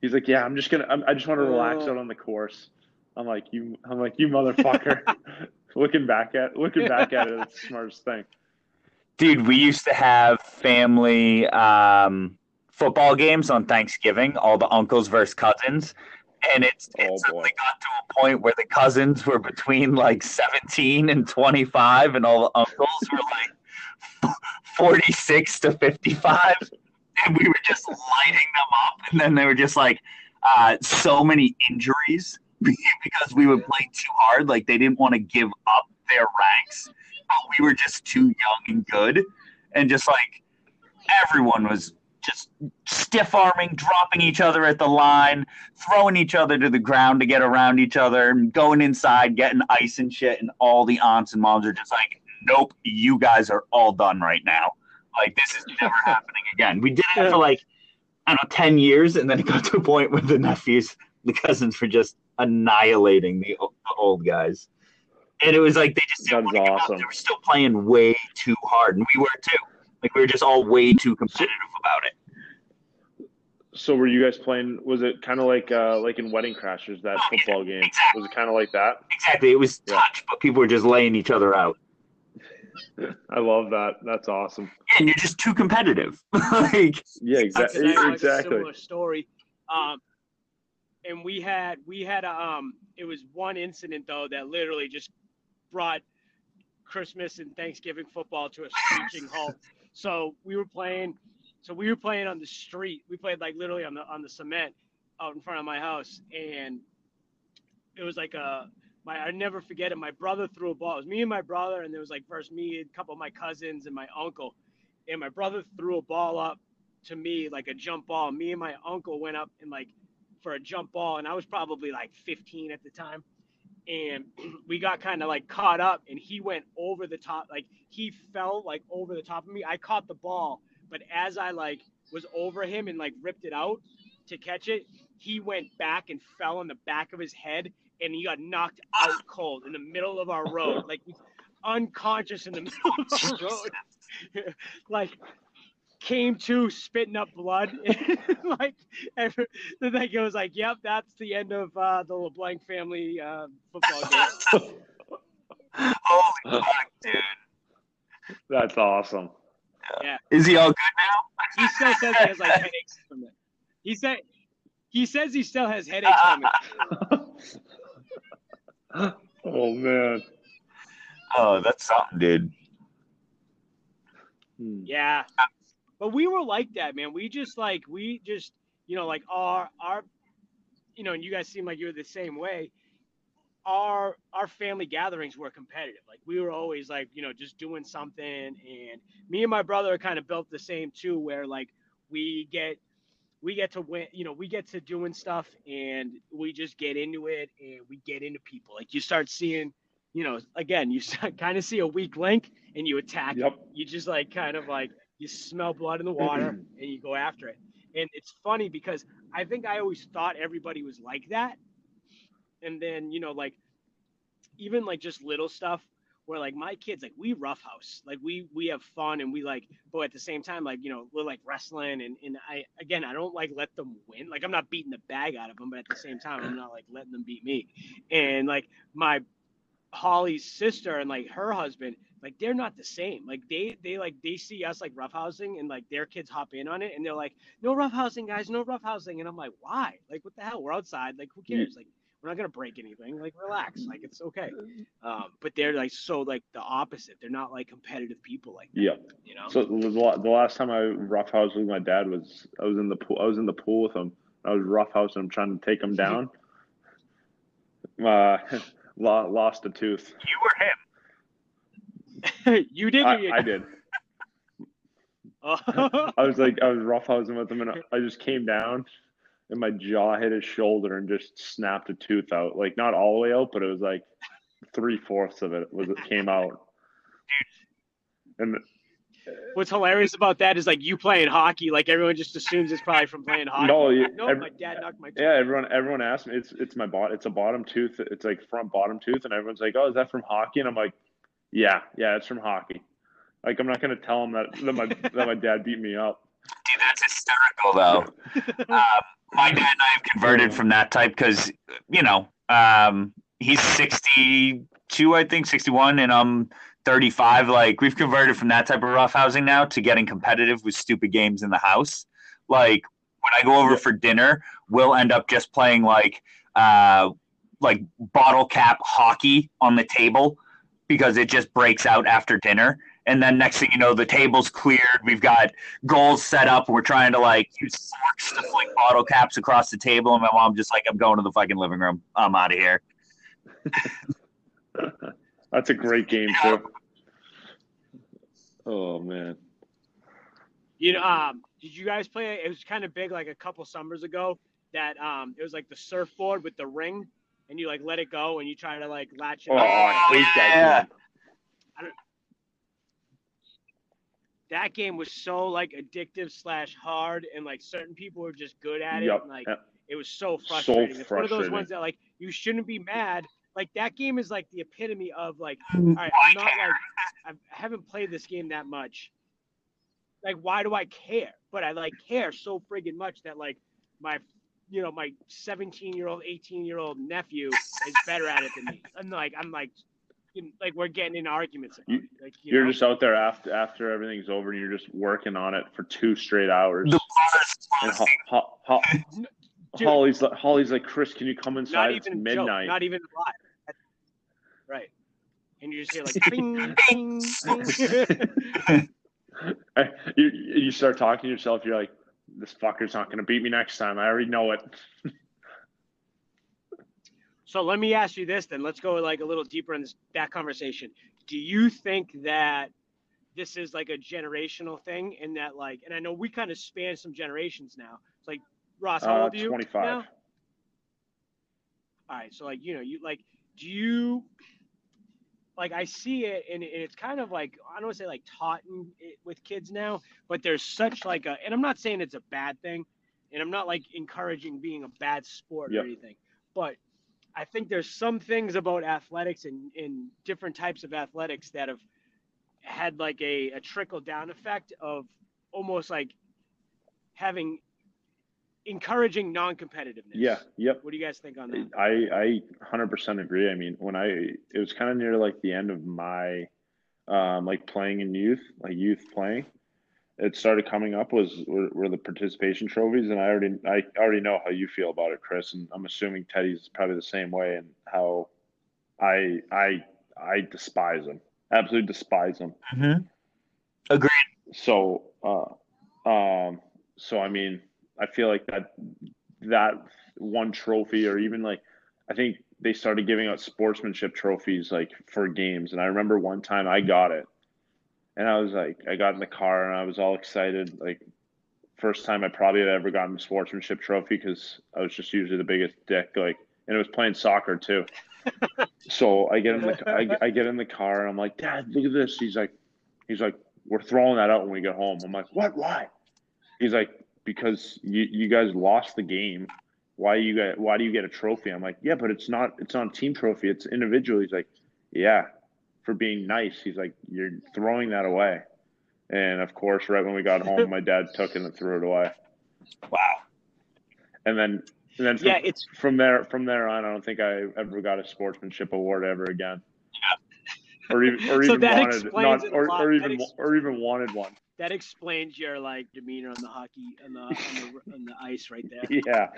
He's like, yeah, I'm just gonna, I'm, just want to relax out on the course. I'm like, you, I'm like, you motherfucker. looking back at, looking back at it, it's the smartest thing. Dude, we used to have family um, football games on Thanksgiving, all the uncles versus cousins. And it's, it Oh, suddenly got to a point where the cousins were between like 17 and 25, and all the uncles were like 46 to 55. And we were just lighting them up. And then they were just like, uh, so many injuries because we would play too hard. Like they didn't want to give up their ranks but we were just too young and good, and just like everyone was just stiff arming, dropping each other at the line, throwing each other to the ground to get around each other, and going inside, getting ice and shit, and all the aunts and moms are just like, "Nope, you guys are all done right now. Like this is never happening again." We did it for like I don't know, ten years, and then it got to a point where the nephews, the cousins, were just annihilating the, the old guys. And it was like they just didn't That's want to give up. awesome. They were still playing way too hard, and we were too. Like we were just all way too competitive about it. So were you guys playing? Was it kind of like, uh, like in Wedding Crashers, that Oh, yeah, football game? exactly. Was it kind of like that? Exactly, it was Yeah. touch, but people were just laying each other out, I love that. That's awesome. and you're just too competitive. like Yeah, exactly. I know it's a Exactly. similar story. Um, and we had we had a um, it was one incident though that literally just brought Christmas and Thanksgiving football to a screeching halt. So we were playing, so we were playing on the street. We played like literally on the on the cement out in front of my house, and it was like a my I never forget it. My brother threw a ball. It was me and my brother, and there was like first me, a couple of my cousins, and my uncle. And my brother threw a ball up to me like a jump ball. Me and my uncle went up and like for a jump ball, and I was probably like 15 at the time. And we got kind of like caught up, and he went over the top. Like he fell like over the top of me. I caught the ball, but as I like was over him and like ripped it out to catch it, he went back and fell on the back of his head, and he got knocked out cold in the middle of our road, like unconscious in the middle of the road. like came to spitting up blood like and then they goes like yep that's the end of uh, the LeBlanc family uh, football game holy fuck, dude! That's awesome. Yeah. Is he all good now? he still says he has like headaches from it he said he says he still has headaches from it oh man. Oh, that's something, dude. Yeah but we were like that man we just like we just you know, like our our, you know, and you guys seem like you're the same way. Our our family gatherings were competitive. Like we were always like, you know, just doing something. And me and my brother kind of built the same too, where like we get we get to win, you know, we get to doing stuff and we just get into it and we get into people. Like you start seeing, you know, again, you kind of see a weak link and you attack Yep. it. You just like kind of like you smell blood in the mm-hmm. water and you go after it. And it's funny because I think I always thought everybody was like that. And then, you know, like even like just little stuff where like my kids like we roughhouse like we we have fun and we like but at the same time like you know we're like wrestling and and i again i don't like let them win like i'm not beating the bag out of them but at the same time i'm not like letting them beat me and like my holly's sister and like her husband like they're not the same like they they like they see us like roughhousing and like their kids hop in on it and they're like no roughhousing guys no roughhousing and i'm like why like what the hell we're outside like who cares like we're not gonna break anything like relax like it's okay um, but they're like so like the opposite. They're not like competitive people like that, Yep. you know. So the, last time I roughhoused with my dad was I was in the pool. I was in the pool with him. I was roughhousing him, trying to take him down. uh, lost a tooth. You or him? you did. I, I did. I was like, I was roughhousing with him, and I just came down, and my jaw hit his shoulder and just snapped a tooth out. Like not all the way out, but it was like three fourths of it was it came out. And What's hilarious about that is like you playing hockey. Like everyone just assumes it's probably from playing hockey. No, you- no, every- my dad knocked my. yeah, everyone everyone asked me. It's it's my bot. It's a bottom tooth. It's like front bottom tooth, and everyone's like, "Oh, is that from hockey?" And I'm like, "Yeah, yeah, it's from hockey." Like I'm not gonna tell them that that my that my dad beat me up. Dude, that's hysterical though. um, my dad and I have converted from that type because you know um, he's sixty-two, I think, sixty-one, and I'm thirty-five. Like we've converted from that type of roughhousing now to getting competitive with stupid games in the house. Like when I go over Yeah. for dinner, we'll end up just playing like uh, like bottle cap hockey on the table because it just breaks out after dinner. And then next thing you know, the table's cleared. We've got goals set up. We're trying to like use forks to fling bottle caps across the table. And my mom just like, I'm going to the fucking living room. I'm out of here. That's a great game too. Oh man. You know, um, did you guys play? It was kind of big, like a couple summers ago. That um, it was like the surfboard with the ring, and you like let it go, and you try to like latch it. Oh, up. I hate yeah. that game. That game was so like addictive slash hard, and like certain people were just good at it. Yep. and, like yep. it was so So frustrating. it's one of those ones that like you shouldn't be mad. Like that game is like the epitome of like, all Mm. I'm not like I haven't played this game that much. Like, why do I care? But I like care so friggin' much that like my, you know, my 17 year old, 18 year old nephew is better at it than me. I'm like, I'm like, you know, like we're getting in arguments. About You- it. Like, you You're know? just out there after after everything's over, and you're just working on it for two straight hours. The And Ho- Ho- Ho- Dude. Holly's like, Holly's like, Chris, can you come inside? It's even a joke, midnight. not even live. Right. And you just hear like, bing, bing, bing. you you start talking to yourself. You're like, this fucker's not going to beat me next time. I already know it. So let me ask you this then. Let's go like a little deeper in this, that conversation. Do you think that this is like a generational thing in that like, and I know we kind of span some generations now. It's like Ross, how Uh, old are you? 25. now? All right, so like you know, you like, do you like I see it and, and it's kind of like I don't want to say like taught in, it with kids now, but there's such like a, and I'm not saying it's a bad thing, and I'm not like encouraging being a bad sport Yep. or anything, but I think there's some things about athletics and, and different types of athletics that have had like a, a trickle down effect of almost like having encouraging non-competitiveness. Yeah. Yep. What do you guys think on that? I I 100% agree. I mean, when I it was kind of near like the end of my um like playing in youth, like youth playing. It started coming up was were, were the participation trophies, and I already I already know how you feel about it, Chris, and I'm assuming Teddy's probably the same way, and how I I I despise them, absolutely despise them. Mhm. Agreed. So, uh, um, so I mean, I feel like that that one trophy, or even like I think they started giving out sportsmanship trophies like for games, and I remember one time I got it, and I was like, I got in the car and I was all excited, like first time I probably had ever gotten a sportsmanship trophy because I was just usually the biggest dick, like, and it was playing soccer too. so I get in the I, I get in the car and I'm like, Dad, look at this. He's like, he's like, we're throwing that out when we get home. I'm like, what? Why? He's like, because you you guys lost the game. Why you get why do you get a trophy? I'm like, yeah, but it's not it's not a team trophy. It's individual. He's like, yeah, for being nice. He's like, you're throwing that away. And of course, right when we got home, my dad took it and threw it away. Wow. And then, and then from, Yeah, it's from there from there on, I don't think I ever got a sportsmanship award ever again. Or even, or So even wanted not, or, or even ex- or even wanted one. That explains your like demeanor on the hockey on the on the, on the ice right there. Yeah,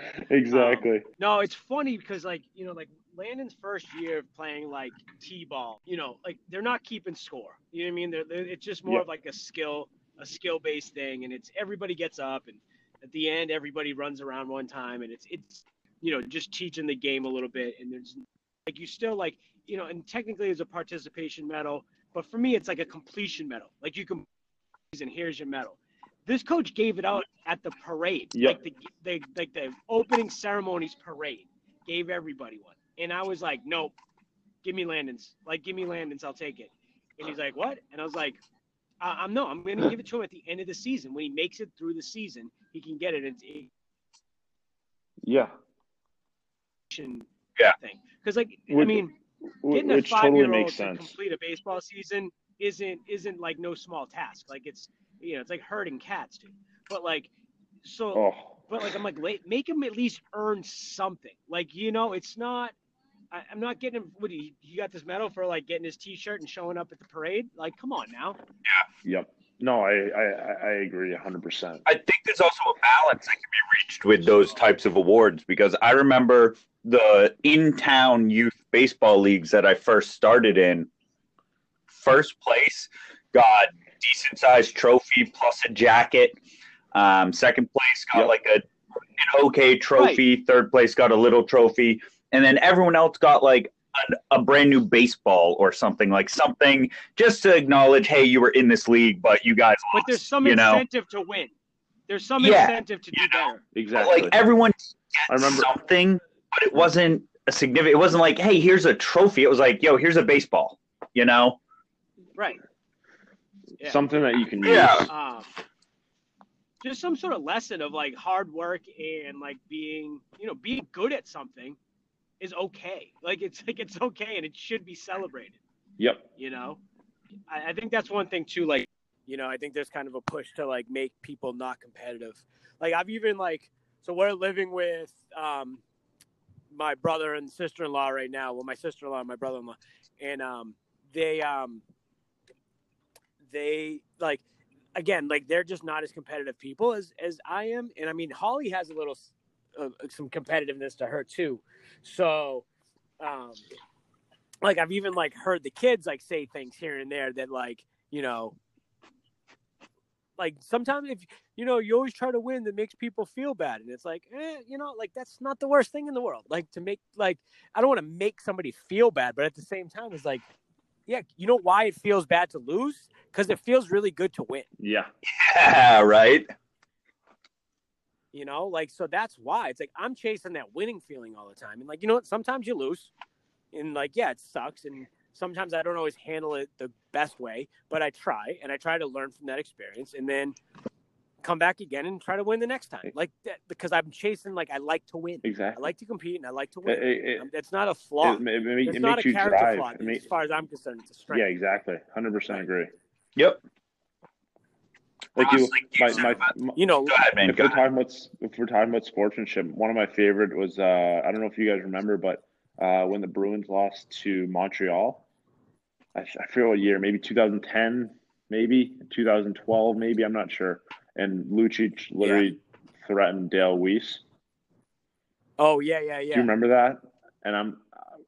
um, exactly. No, it's funny because like you know like Landon's first year of playing like t-ball, you know, like they're not keeping score. You know what I mean? They're, they're, it's just more Yeah. of like a skill, a skill-based thing, and it's everybody gets up and at the end everybody runs around one time, and it's it's you know just teaching the game a little bit, and there's like you still like you know, and technically it's a participation medal, but for me it's like a completion medal. Like you can and here's your medal. This coach gave it out at the parade, Yep. like the, the like the opening ceremonies parade, gave everybody one, and I was like, nope, give me Landon's, like give me Landon's, I'll take it. And he's like, what? And I was like, I- I'm no, I'm gonna give it to him at the end of the season when he makes it through the season, he can get it. It's Yeah, a Yeah. thing because like I mean, getting a five year old to sense. complete a baseball season isn't isn't like no small task. Like it's you know it's like herding cats, dude. But like so. Oh, But like I'm like, la- make him at least earn something. Like you know, it's not. I, I'm not getting him. What he, he got this medal for like getting his T-shirt and showing up at the parade. Like, come on now. Yeah. Yep. No, I I, I- I agree hundred percent. I think there's also a balance that can be reached with those types of awards because I remember the in town youth baseball leagues that I first started in, first place got decent sized trophy plus a jacket. Um, second place got Yep. like a an okay trophy. Third place got a little trophy, and then everyone else got like a, a brand new baseball or something like something just to acknowledge, hey, you were in this league, but you guys But there's some you know? incentive to win. There's some Yeah, incentive to do know. better. But, Exactly. like everyone I remember- something, but it wasn't a significant. It wasn't like, hey, here's a trophy. It was like, yo, here's a baseball. You know? Right. Yeah. Something that you can Yeah. use. Um, just some sort of lesson of like hard work and like being, you know, being good at something is okay. Like it's like it's okay and it should be celebrated. Yep. you know I, I think that's one thing too like you know i think there's kind of a push to like make people not competitive like i've even like so we're living with um my brother and sister-in-law right now well my sister-in-law and my brother-in-law and um they um they like again like they're just not as competitive people as as i am. And i mean holly has a little uh, some competitiveness to her too. So um like I've even like heard the kids like say things here and there that like you know like sometimes if you know you always try to win that makes people feel bad. And it's like eh, you know like that's not the worst thing in the world. Like to make like I don't want to make somebody feel bad but at the same time it's like yeah you know why it feels bad to lose? Because it feels really good to win. Yeah. Yeah, right. you know like so that's why. It's like i'm chasing that winning feeling all the time. And like you know what? Sometimes you lose and like yeah it sucks and sometimes i don't always handle it the best way but i try and i try to learn from that experience and then come back again and try to win the next time like that because i'm chasing like i like to win Exactly. i like to compete and i like to It, win it, it, Um, that's not a flaw it, it, it, it's it not makes a you character drive. flaw It ma- as far as i'm concerned it's a strength yeah, exactly. Hundred percent agree. Yep. Like you, my, my, my you know ahead, man. if we're ahead. talking about if we're talking about sportsmanship, one of my favorite was uh, I don't know if you guys remember, but uh, when the Bruins lost to Montreal, I, I forget what year, maybe 2010, maybe 2012, maybe I'm not sure. And Lucic literally threatened Dale Weise. oh yeah yeah yeah. Do you remember that? And I'm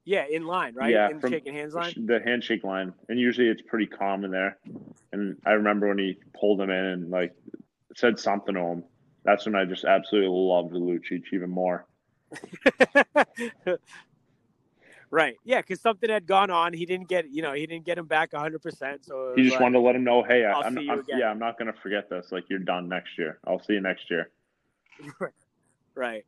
yeah in line right Yeah, in from- shaking hands line the handshake line, and usually it's pretty calm in there. And I remember when he pulled him in and like said something to him, That's when I just absolutely loved Lucic even more. right. Yeah, because something had gone on. He didn't get, you know, he didn't get him back 100. percent So He just like, wanted to let him know, hey, I, I'm yeah, I'm not going to forget this. Like you're done next year. I'll see you next year. right,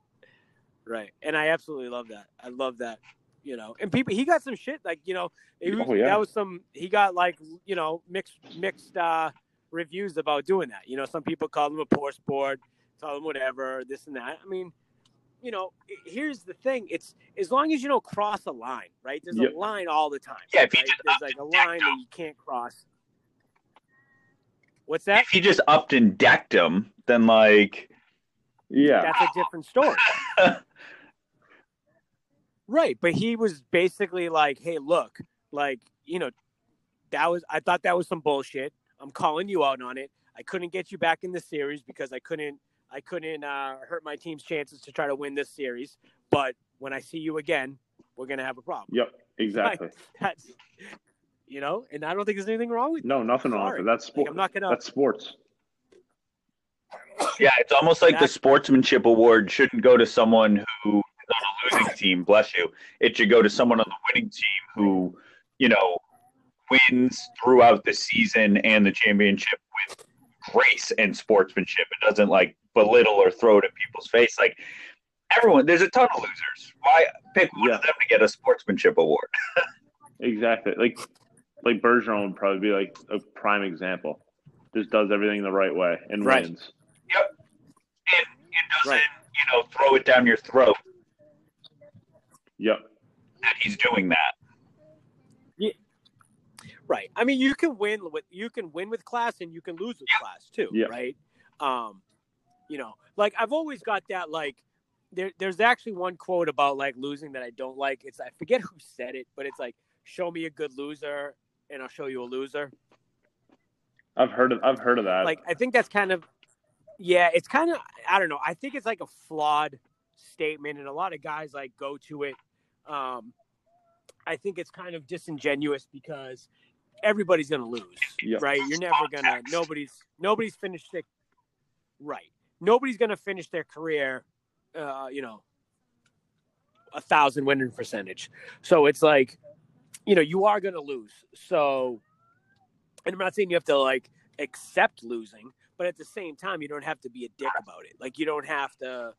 right. And I absolutely love that. I love that. You know, and people, he got some shit like you know, it was, Oh, yeah. that was some. He got like you know mixed mixed uh reviews about doing that. You know, some people call him a poor sport, tell him whatever, this and that. I mean, you know, here's the thing: it's as long as you don't cross a line, right? There's Yep. a line all the time. Yeah, right? there's like a line that you can't cross. What's that? If you just upped and decked him, then like Yeah. That's a different story. right, but he was basically like, "Hey, look, like, you know, that was I thought that was some bullshit. I'm calling you out on it. I couldn't get you back in the series because I couldn't I couldn't uh, hurt my team's chances to try to win this series. But when I see you again, we're gonna have a problem. Yep. Exactly. That's you know, and I don't think there's anything wrong with. No, nothing wrong with Sorry. it. That's Like. I'm not gonna. That's sports. yeah, it's almost like the sportsmanship award shouldn't go to someone who is on a losing team. Bless you. It should go to someone on the winning team who, you know, wins throughout the season and the championship with grace and sportsmanship. It doesn't like belittle or throw it in people's face. Like everyone, there's a ton of losers. Why pick one Yeah. of them to get a sportsmanship award? Exactly. Like like Bergeron would probably be like a prime example. Just does everything the right way and Right. wins. Yep. And it doesn't, Right. you know, throw it down your throat Yep. that he's doing that. Right. I mean, you can win with you can win with class and you can lose with class too. Yeah. Right. Um, you know, like I've always got that. Like, there, there's actually one quote about like losing that I don't like. It's I forget who said it, but it's like, "Show me a good loser, and I'll show you a loser." I've heard of I've heard of that. Like, I think that's kind of, yeah, it's kind of I don't know. I think it's like a flawed statement, and a lot of guys like go to it. Um, I think it's kind of disingenuous because everybody's going to lose Yep. right? You're never gonna. Nobody's nobody's finished their right. Nobody's gonna finish their career, uh, you know, a thousand winning percentage. So it's like, you know, you are gonna lose. So, and I'm not saying you have to like accept losing, but at the same time, you don't have to be a dick about it. Like you don't have to,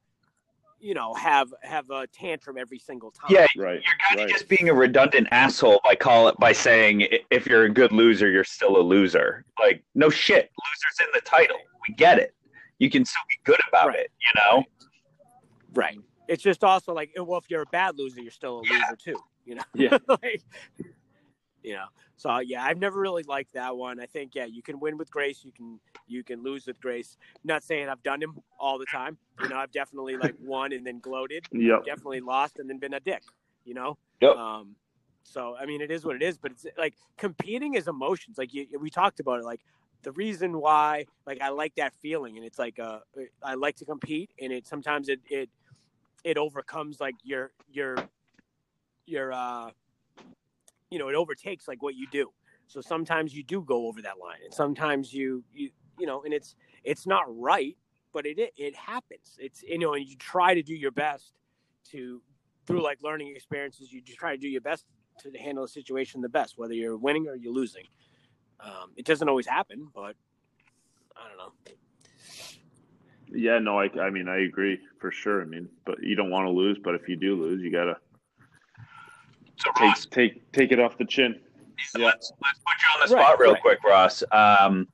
you know, have have a tantrum every single time. Yeah, right. You're kind of just being a redundant asshole by call it by saying if you're a good loser, you're still a loser. Like no shit, losers in the title. We get it. You can still be good about Right. it. You know. Right. It's just also like, well, if you're a bad loser, you're still a loser too. You know. Yeah. like, you know. So yeah, I've never really liked that one. I think yeah, you can win with grace. You can you can lose with grace. not saying I've done him all the time. You know, I've definitely like won and then gloated. Yep. Definitely lost and then been a dick. You know. Yep. Um. So I mean, it is what it is. But it's like competing is emotions. Like you, we talked about it. Like the reason why like I like that feeling and it's like uh I like to compete and it sometimes it it it overcomes like your your your uh you know it overtakes like what you do. So sometimes you do go over that line and sometimes you you you know and it's it's not right but it it, happens. It's you know and you try to do your best to through like learning experiences you just try to do your best to handle the situation the best whether you're winning or you're losing um, it doesn't always happen but i don't know Yeah, no, I, I mean, I agree for sure. I mean, but you don't want to lose. But if you do lose, you gotta So take Ross, take take it off the chin. Yeah. let's let's put you on the Right, spot real right. quick, Ross. Um,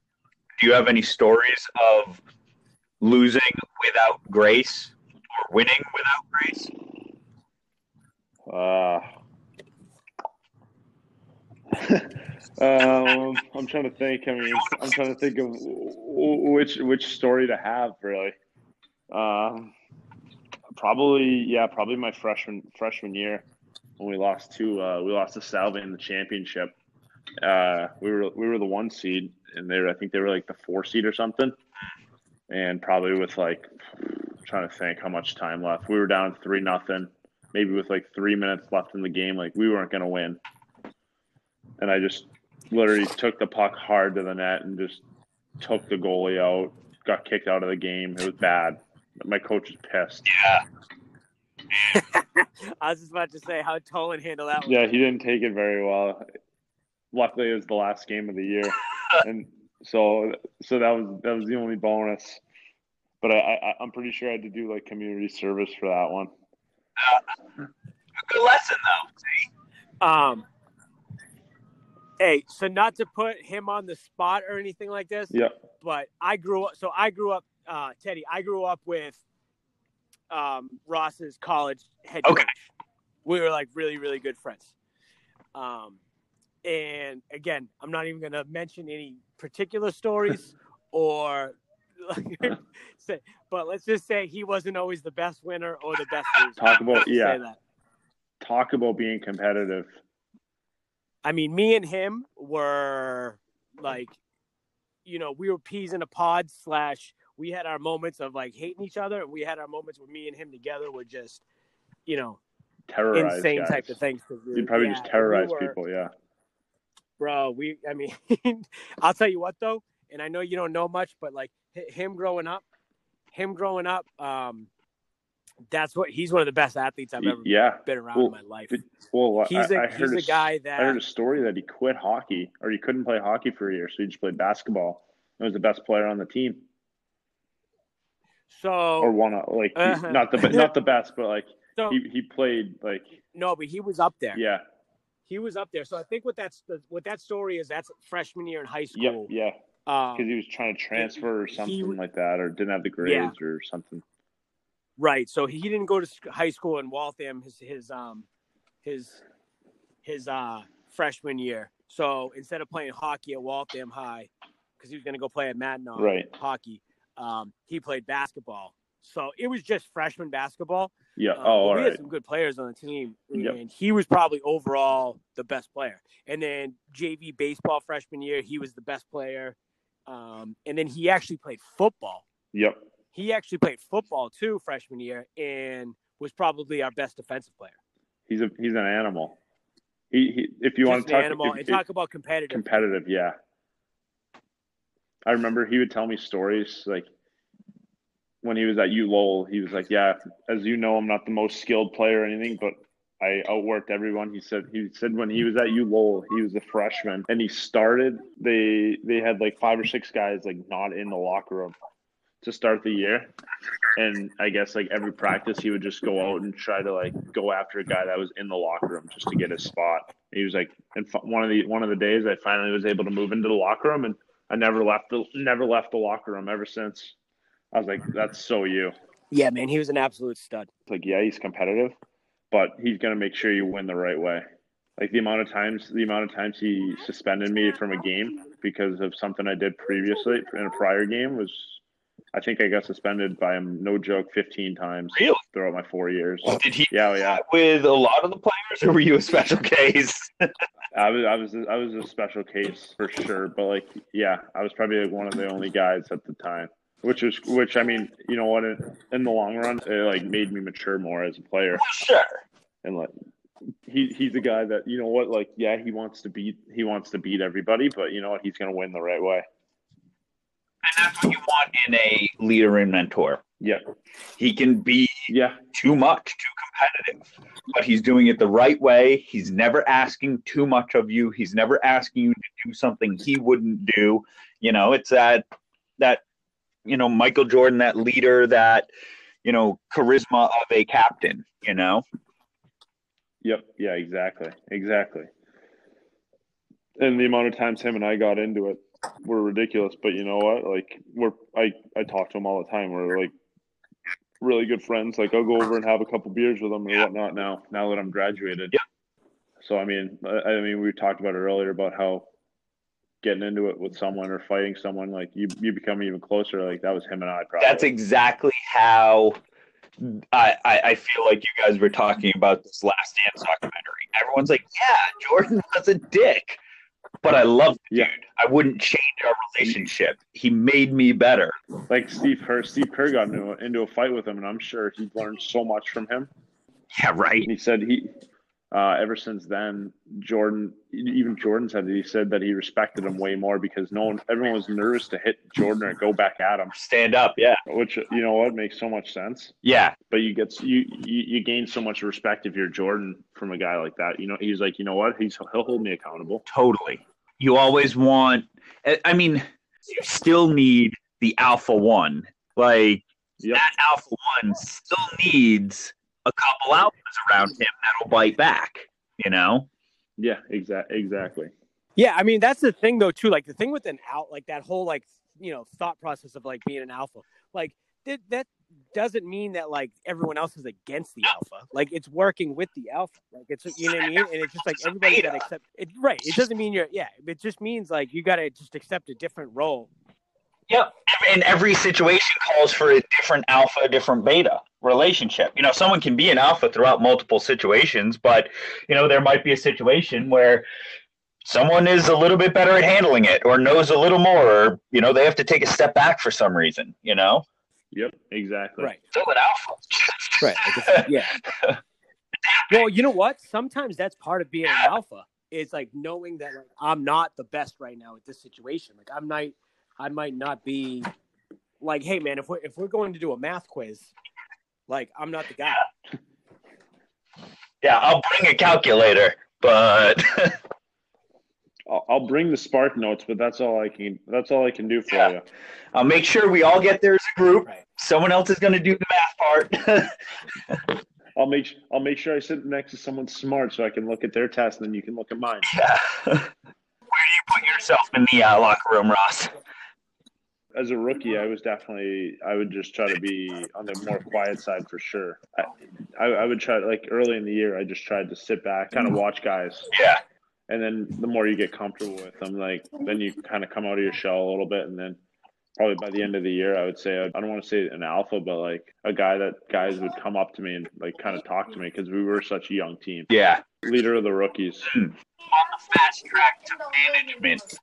do you have any stories of losing without grace or winning without grace? Uh, um, I'm trying to think. I mean, I'm trying to think of which which story to have really. Um, probably yeah, probably my freshman freshman year when we lost to uh, we lost to Salve in the championship. Uh, we were we were the one seed, and they were I think they were like the four seed or something. And probably with like trying to think how much time left. We were down three nothing maybe with like three minutes left in the game, like we weren't going to win. And I just literally took the puck hard to the net and just took the goalie out got kicked out of the game. It was bad. My coach was pissed. Yeah. I was just about to say how Tolan handled that one. Yeah, he didn't take it very well. Luckily, it was the last game of the year, and so so that was that was the only bonus. But I, I I'm pretty sure I had to do like community service for that one. A good lesson though. Um. Hey, so not to put him on the spot or anything like this, Yep. but I grew up. So I grew up, uh, Teddy. I grew up with um, Ross's college head coach. Okay. We were like really, really good friends. Um, and again, I'm not even going to mention any particular stories or, say, but let's just say he wasn't always the best winner or the best loser. Talk about yeah. Talk about being competitive. I mean, me and him were like, you know, we were peas in a pod slash. We had our moments of like hating each other, and we had our moments where me and him together were just, you know, Terrorize insane guys. type of things. You'd probably yeah, just we terrorize were- people. Yeah. bro. We, I mean, I'll tell you what though, and I know you don't know much, but like him growing up, him growing up, um, that's what he's one of the best athletes I've ever yeah. been around Well, in my life. Well, He's I, a I he's heard a guy that I heard a story that he quit hockey or he couldn't play hockey for a year, so he just played basketball. He was the best player on the team, so or one of like Uh-huh. not the not the best, but like so he, he played like no, but he was up there. yeah, He was up there. So I think what that's the, what that story is. That's freshman year in high yep, school. yeah, Um, because he was trying to transfer or he- something like that, or didn't have the grades or something. Right. So he didn't go to high school in Waltham his his um his his uh freshman year. So instead of playing hockey at Waltham High, because he was going to go play at Mackinac Right. hockey, um, he played basketball. So it was just freshman basketball. Yeah. Um, oh, we right. had some good players on the team, Yep. and he was probably overall the best player. And then JV baseball freshman year, he was the best player. Um, and then he actually played football Yep. He actually played football too freshman year and was probably our best defensive player. He's a he's an animal. He, he if you want to an talk animal if- and if- talk about competitive. competitive yeah i remember he would tell me stories like when he was at u lowell he was like yeah as you know i'm not the most skilled player or anything but i outworked everyone he said he said when he was at u lowell he was a freshman and he started they they had like five or six guys like not in the locker room to start the year. And i guess like every practice he would just go out and try to like go after a guy that was in the locker room just to get his spot. He was like and f- one of the one of the days i finally was able to move into the locker room and i never left the never left the locker room ever since. I was like that's so you. Yeah, man, he was an absolute stud. it's like yeah he's competitive but he's going to make sure you win the right way. Like the amount of times the amount of times he suspended me from a game because of something i did previously in a prior game was i think i got suspended by him no joke 15 times Really? throughout my four years Did he yeah yeah with a lot of the players, or were you a special case? I was I was I was a special case for sure, but like yeah, I was probably like one of the only guys at the time, which was which I mean, you know what? In, in the long run, it like made me mature more as a player, sure. and like he he's a guy that you know what like yeah he wants to beat he wants to beat everybody, but you know what he's gonna win the right way. And that's what you want in a leader and mentor. Yeah, He can be yeah, too much, too competitive, but he's doing it the right way. He's never asking too much of you. He's never asking you to do something he wouldn't do. You know, it's that that you know Michael Jordan, that leader, that you know charisma of a captain. You know, yep, yeah, exactly, exactly. And the amount of times him and I got into it were ridiculous, but you know what? Like we're I I talk to him all the time. We're like really good friends. Like I'll go over and have a couple beers with him or whatnot now. Now that I'm graduated. Yeah. So I mean, I, I mean, we talked about it earlier about how getting into it with someone or fighting someone like you you become even closer. Like that was him and I. Probably. that's exactly how. I, I, I feel like you guys were talking about this last dance documentary. Everyone's like, "Yeah, Jordan was a dick," but I love the Yeah. dude. I wouldn't change our relationship. He made me better. like Steve Kerr. Steve Kerr got into a, into a fight with him, and I'm sure he learned so much from him. Yeah, right. And he said he, uh, ever since then, Jordan, even Jordan said that he said that he respected him way more because no one, everyone was nervous to hit Jordan or go back at him. Stand up, yeah, Which you know what makes so much sense. yeah, But you get you you, you gain so much respect if you're Jordan from a guy like that. You know, he's like, you know what, he's he'll hold me accountable. totally. You always want. I- I mean, you still need the alpha one. Like Yep. that alpha one still needs a couple alphas around him that'll bite back. You know. Yeah, exactly, exactly. Yeah, I mean that's the thing though too. Like the thing with an out, like that whole like you know thought process of like being an alpha, like that that doesn't mean that like everyone else is against the alpha. Like it's working with the alpha. Like it's you know what I mean. And it's just like everybody got to accept it. Right. It doesn't mean you're yeah. It just means like you got to just accept a different role. Yep. And every situation calls for a different alpha, different beta relationship. You know, someone can be an alpha throughout multiple situations, but you know, there might be a situation where someone is a little bit better at handling it or knows a little more or you know, they have to take a step back for some reason, you know? Yep, exactly. Right. Still an alpha. Right. Like yeah. Well, you know what? Sometimes that's part of being an alpha. It's like knowing that like I'm not the best right now at this situation. Like I'm not, I might not be like, hey man, if we're if we're going to do a math quiz, like I'm not the guy. Yeah, I'll bring a calculator, but I'll, I'll bring the spark notes, but that's all I can. That's all I can do for Yeah. you. I'll make sure we all get there as a group. Right. Someone else is going to do the math part. I'll make I'll make sure I sit next to someone smart so I can look at their test and then you can look at mine. Yeah. Where do you put yourself in the uh, locker room, Ross? As a rookie, I was definitely I would just try to be on the more quiet side for sure. I, I, I would try like early in the year, I just tried to sit back, kind of watch guys, Yeah. And then the more you get comfortable with them, like then you kind of come out of your shell a little bit, and then probably by the end of the year, I would say I don't want to say an alpha, but like a guy that guys would come up to me and like kind of talk to me because we were such a young team. Yeah. Leader of the rookies. On the fast track to management.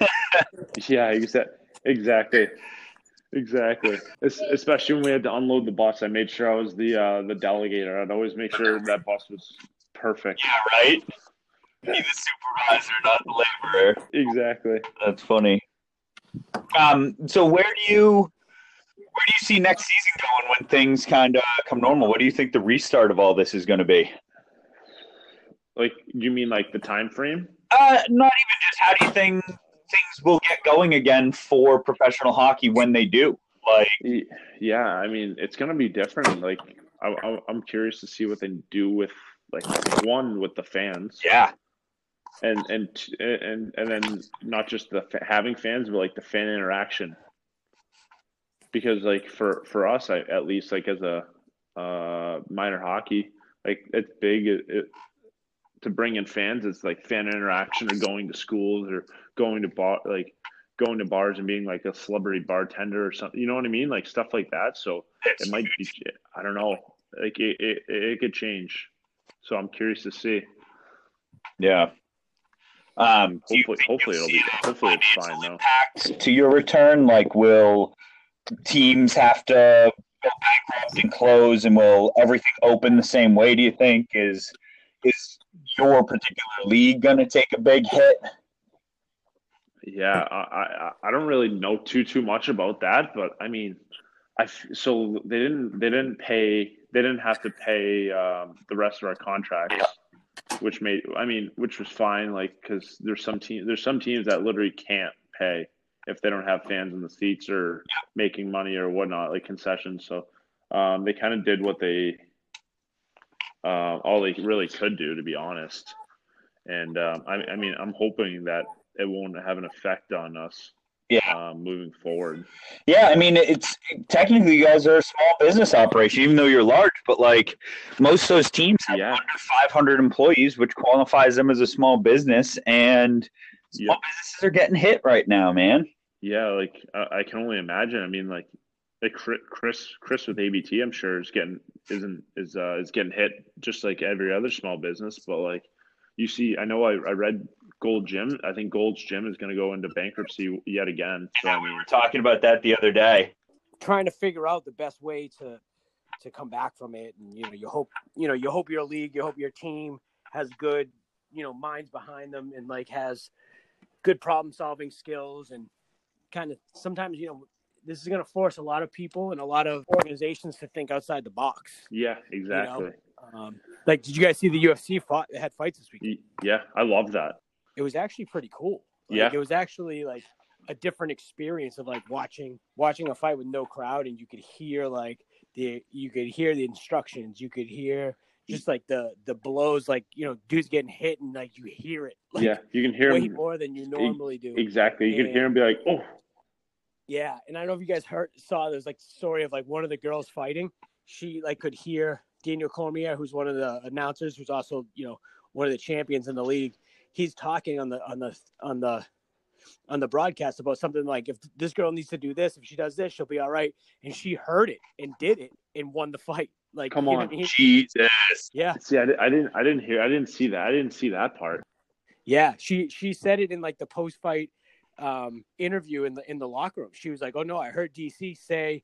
Yeah, exa- exactly. Exactly. Especially when we had to unload the bus, I made sure I was the uh, the delegator. I'd always make sure that bus was perfect. Yeah, right? Be the supervisor, not the laborer. Exactly. That's funny. Um, so where do you where do you see next season going when things kind of come normal? What do you think the restart of all this is going to be? Like, you mean like the time frame? Uh, not even just how do you think things will get going again for professional hockey when they do? Like, Yeah, I mean, it's gonna be different. Like, I, I, I'm curious to see what they do with like one with the fans, yeah, and and and and then not just the having fans, but like the fan interaction. Because like for for us, I, at least like as a uh, minor hockey, like it's big it, it, to bring in fans. It's like fan interaction or going to schools or going to bar like going to bars and being like a celebrity bartender or something. You know what I mean? Like stuff like that. So it might be. I don't know. Like it it, it could change. So I'm curious to see. yeah. Um, Hopefully, hopefully it'll be. Hopefully it's fine though. to your return? Like, will teams have to go bankrupt and close, and will everything open the same way? Do you think is is your particular league going to take a big hit? Yeah, I, I I don't really know too too much about that, but I mean, I so they didn't they didn't pay they didn't have to pay um, the rest of our contracts, which made I mean which was fine like because there's some team there's some teams that literally can't pay if they don't have fans in the seats or making money or whatnot like concessions. So um, they kind of did what they uh, all they really could do to be honest. And um, I, I mean I'm hoping that it won't have an effect on us Yeah. um, moving forward. Yeah, I mean, it's technically you guys are a small business operation, even though you're large. But like most of those teams have Yeah. under 500 employees, which qualifies them as a small business, and small Yeah. businesses are getting hit right now, man. Yeah, like I, I can only imagine. I mean, like like Chris Chris with ABT, I'm sure is getting isn't is uh is getting hit just like every other small business. But like you see, I know I, I read Gold Gym. I think Gold's Gym is going to go into bankruptcy yet again. So I we mean, were talking about that the other day. Trying to figure out the best way to to come back from it, and you know, you hope you know you hope your league, you hope your team has good, you know, minds behind them and like has good problem solving skills and kind of sometimes, you know, this is going to force a lot of people and a lot of organizations to think outside the box. Yeah, exactly. You know? um, like, did you guys see the UFC fought, had fights this week? Yeah, I love that. It was actually pretty cool. Like, yeah, it was actually like a different experience of like watching watching a fight with no crowd, and you could hear like the you could hear the instructions, you could hear just like the the blows, like you know, dudes getting hit, and like you hear it. Like, yeah, you can hear way him more than you normally do. Exactly, you can hear him be like, "Oh, Yeah, and I don't know if you guys heard saw there's like story of like one of the girls fighting. She like could hear Daniel Cormier, who's one of the announcers, who's also you know one of the champions in the league. He's talking on the on the on the on the broadcast about something like if this girl needs to do this, if she does this, she'll be all right. And she heard it and did it and won the fight. Like Come you know on. what Jesus. yeah, see, I, I didn't, I didn't hear, I didn't see that, I didn't see that part." Yeah, she she said it in like the post fight um, interview in the in the locker room. She was like, "Oh no, I heard DC say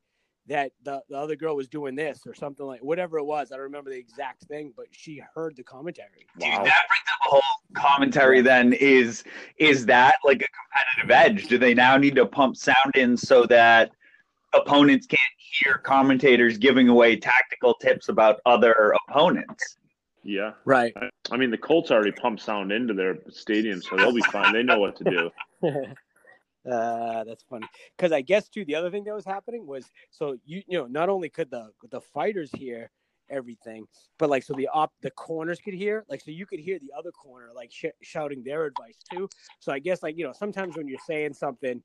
that the, the other girl was doing this or something like whatever it was. I don't remember the exact thing, but she heard the commentary. Dude, Wow. that brings up the whole commentary. Then is is that like a competitive edge? Do they now need to pump sound in so that opponents can't hear commentators giving away tactical tips about other opponents? Yeah, Right. I mean, the Colts already pumped sound into their stadium, so they'll be fine. They know what to do. uh, that's funny because I guess too the other thing that was happening was so you you know not only could the the fighters hear everything, but like so the op the corners could hear like so you could hear the other corner like sh- shouting their advice too. So I guess like you know sometimes when you're saying something,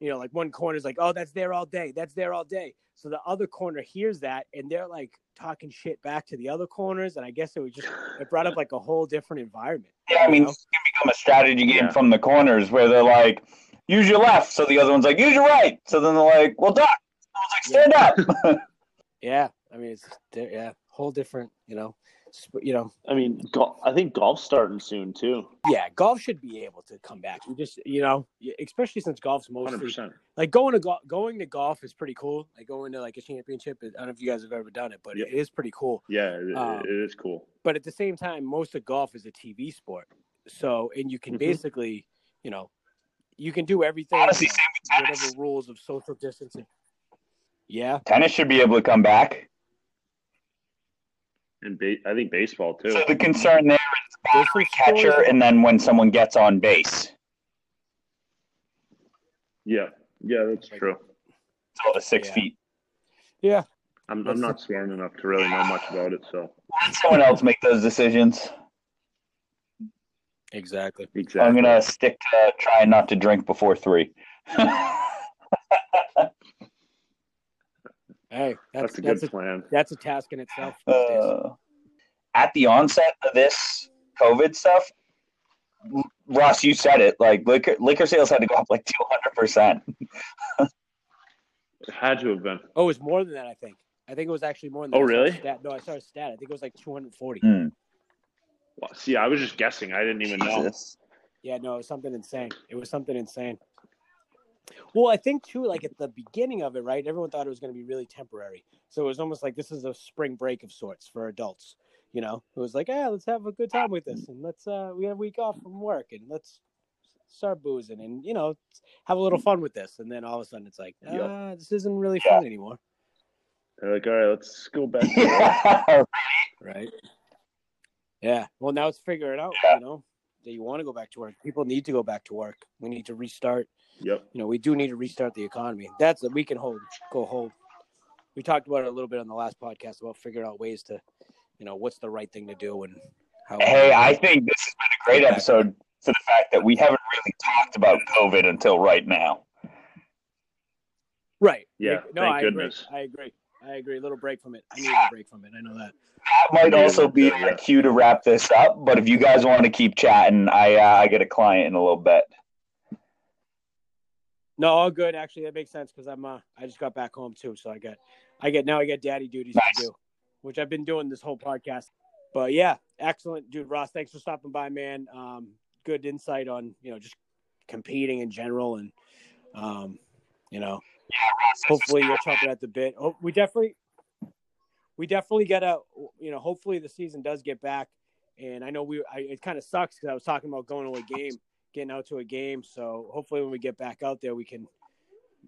you know like one corner's like oh that's there all day that's there all day. So the other corner hears that and they're like talking shit back to the other corners and I guess it was just it brought up like a whole different environment. Yeah, I mean, know? it's gonna become a strategy game Yeah. from the corners where they're like, use your left, so the other one's like, use your right. So then they're like, well, doc. Someone's like, stand up. Yeah, I mean it's yeah, whole different, you know, you know, I mean, gol- I think golf's starting soon too. yeah, golf should be able to come back. You just, you know, especially since golf's Hundred mostly percent. like going to go- going to golf is pretty cool. Like going to like a championship. I don't know if you guys have ever done it, but Yep. it is pretty cool. Yeah, it, Um, it is cool. But at the same time, most of golf is a TV sport. So, and you can Mhm. basically, you know, you can do everything. Honestly, same with tennis. whatever rules of social distancing. Yeah, Tennis should be able to come back. And ba- I think baseball too. So the concern there is There's battery catcher, stories- and then when someone gets on base, yeah, yeah, that's true. it's all the six Yeah. feet. yeah. I'm, I'm not smart enough to really know much about it, so Let someone else make those decisions. Exactly. exactly. I'm gonna stick to trying not to drink before three. Hey, that's That's a that's good a, plan. that's a task in itself. Uh, at the onset of this COVID stuff, Ross, you said it. Like liquor, liquor sales had to go up like two hundred percent. It had to have been. Oh, it was more than that. I think. I think it was actually more than. Oh, that. I saw a really? Stat. No, I saw a stat. I think it was like 240. Hmm. Well, see, I was just guessing. I didn't even know. Yeah, no, it was something insane. It was something insane. Well, I think too, like at the beginning of it, right? Everyone thought it was going to be really temporary. So it was almost like this is a spring break of sorts for adults. You know, it was like, ah, let's have a good time with this, and let's uh, we have a week off from work, and let's start boozing, and you know, have a little fun with this. And then all of a sudden, it's like, ah, Yep. this isn't really Yeah. fun anymore, They're like, all right, let's go back. Yeah. right? Yeah. Well, now it's figuring out. Yeah. You know, that you want to go back to work. People need to go back to work. We need to restart. yep. you know, we do need to restart the economy. That's we can hold, go hold. We talked about it a little bit on the last podcast about figuring out ways to, you know, what's the right thing to do and how. Hey, I think this has been a great episode for the fact that we haven't really talked about COVID until right now. right. Yeah, No, thank I goodness. agree. I agree. I agree. A little break from it. I need a break from it. I know that. That might also be yeah. cue to wrap this up. But if you guys want to keep chatting, I uh, I get a client in a little bit. No, all good. Actually, that makes sense because I'm. Uh, I just got back home too, so I got, I get now. I get daddy duties Nice. to do, which I've been doing this whole podcast. But yeah, excellent, dude. Ross, thanks for stopping by, man. Um, good insight on you know just competing in general, and um, you know, hopefully you're chomping at the bit. Oh, we definitely, we definitely gotta, you know, hopefully the season does get back, And I know we, I, it kind of sucks because I was talking about going to a game, getting out to a game. So hopefully, when we get back out there, we can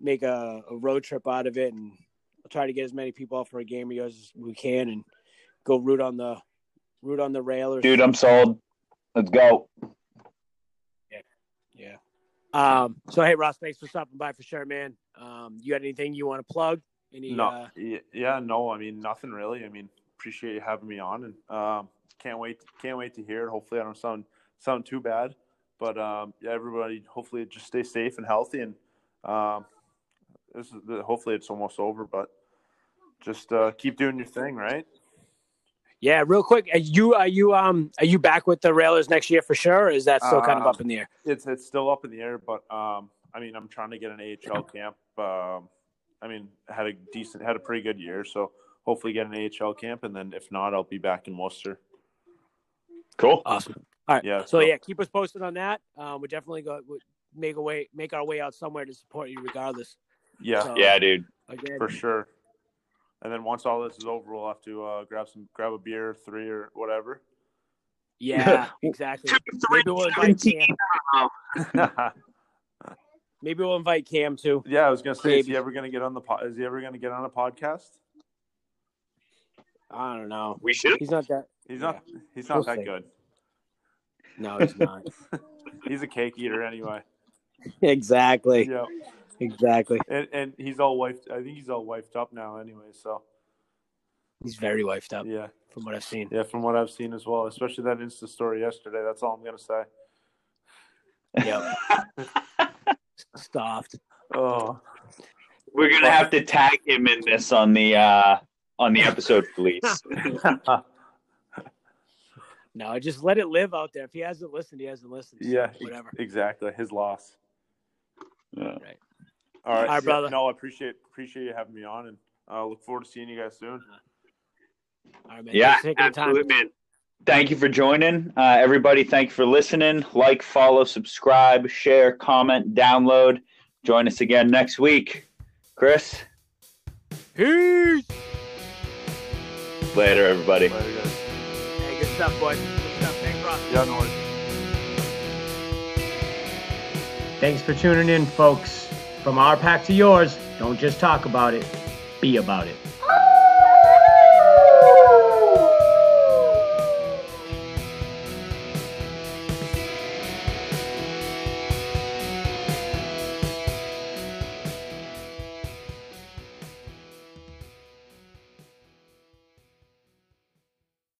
make a, a road trip out of it, and we'll try to get as many people out for a game of yours as we can, and go root on the root on the railers. Dude, I'm sold. Let's go. Yeah. Yeah. Um. So hey, Ross, thanks for stopping by for sure, man. Um. You got anything you want to plug? Any? No, Uh, yeah, no. I mean, nothing really. I mean, appreciate you having me on, and um, can't wait, can't wait to hear it. Hopefully, I don't sound sound too bad, but um, yeah, everybody, hopefully, just stay safe and healthy, and um, this is the, hopefully it's almost over, but just uh, keep doing your thing, right? yeah. Real quick, are you are you um are you back with the railers next year for sure? Or is that still kind of Uh, up in the air? It's it's still up in the air, but um, I mean, I'm trying to get an AHL camp. Um, I mean, had a decent, had a pretty good year, so hopefully get an AHL camp, and then if not, I'll be back in Worcester. Cool. Awesome. All right. Yeah. So yeah, keep us posted on that. Um, we definitely go we make a way make our way out somewhere to support you regardless. yeah, So, Yeah, dude. Again, for sure. And then once all this is over, we'll have to uh, grab some, grab a beer, three or whatever. yeah, exactly. Maybe we'll invite Cam. Maybe we'll invite Cam too. yeah, I was gonna say, is he ever gonna get on the? Po- is he ever gonna get on a podcast? I don't know. We should. He's not that. He's not. He's not We'll that see. good. No, he's not. He's a cake eater anyway. exactly. Yeah, Exactly. and and he's all wifed. I think he's all wifed up now anyway. So He's very wifed up yeah, from what I've seen. yeah, from what I've seen as well, especially that Insta story yesterday. That's all I'm gonna say. Yep. Stopped. Oh, We're gonna have to tag him in this on the uh on the episode please. No, just let it live out there. If he hasn't listened, he hasn't listened. So yeah, Whatever. exactly. His loss. Yeah. All right, All right, brother. No, I appreciate appreciate you having me on, and uh, look forward to seeing you guys soon. All right, man. Yeah, Thanks for taking the time. absolutely, man. Thank you for joining, uh, everybody. Thank you for listening. Like, follow, subscribe, share, comment, download. Join us again next week. Chris, Peace. later, everybody. Later, guys. Hey, good stuff, boys. Good stuff. Thanks, Ross. Yeah, no worries. Thanks for tuning in, folks. From our pack to yours, don't just talk about it, be about it.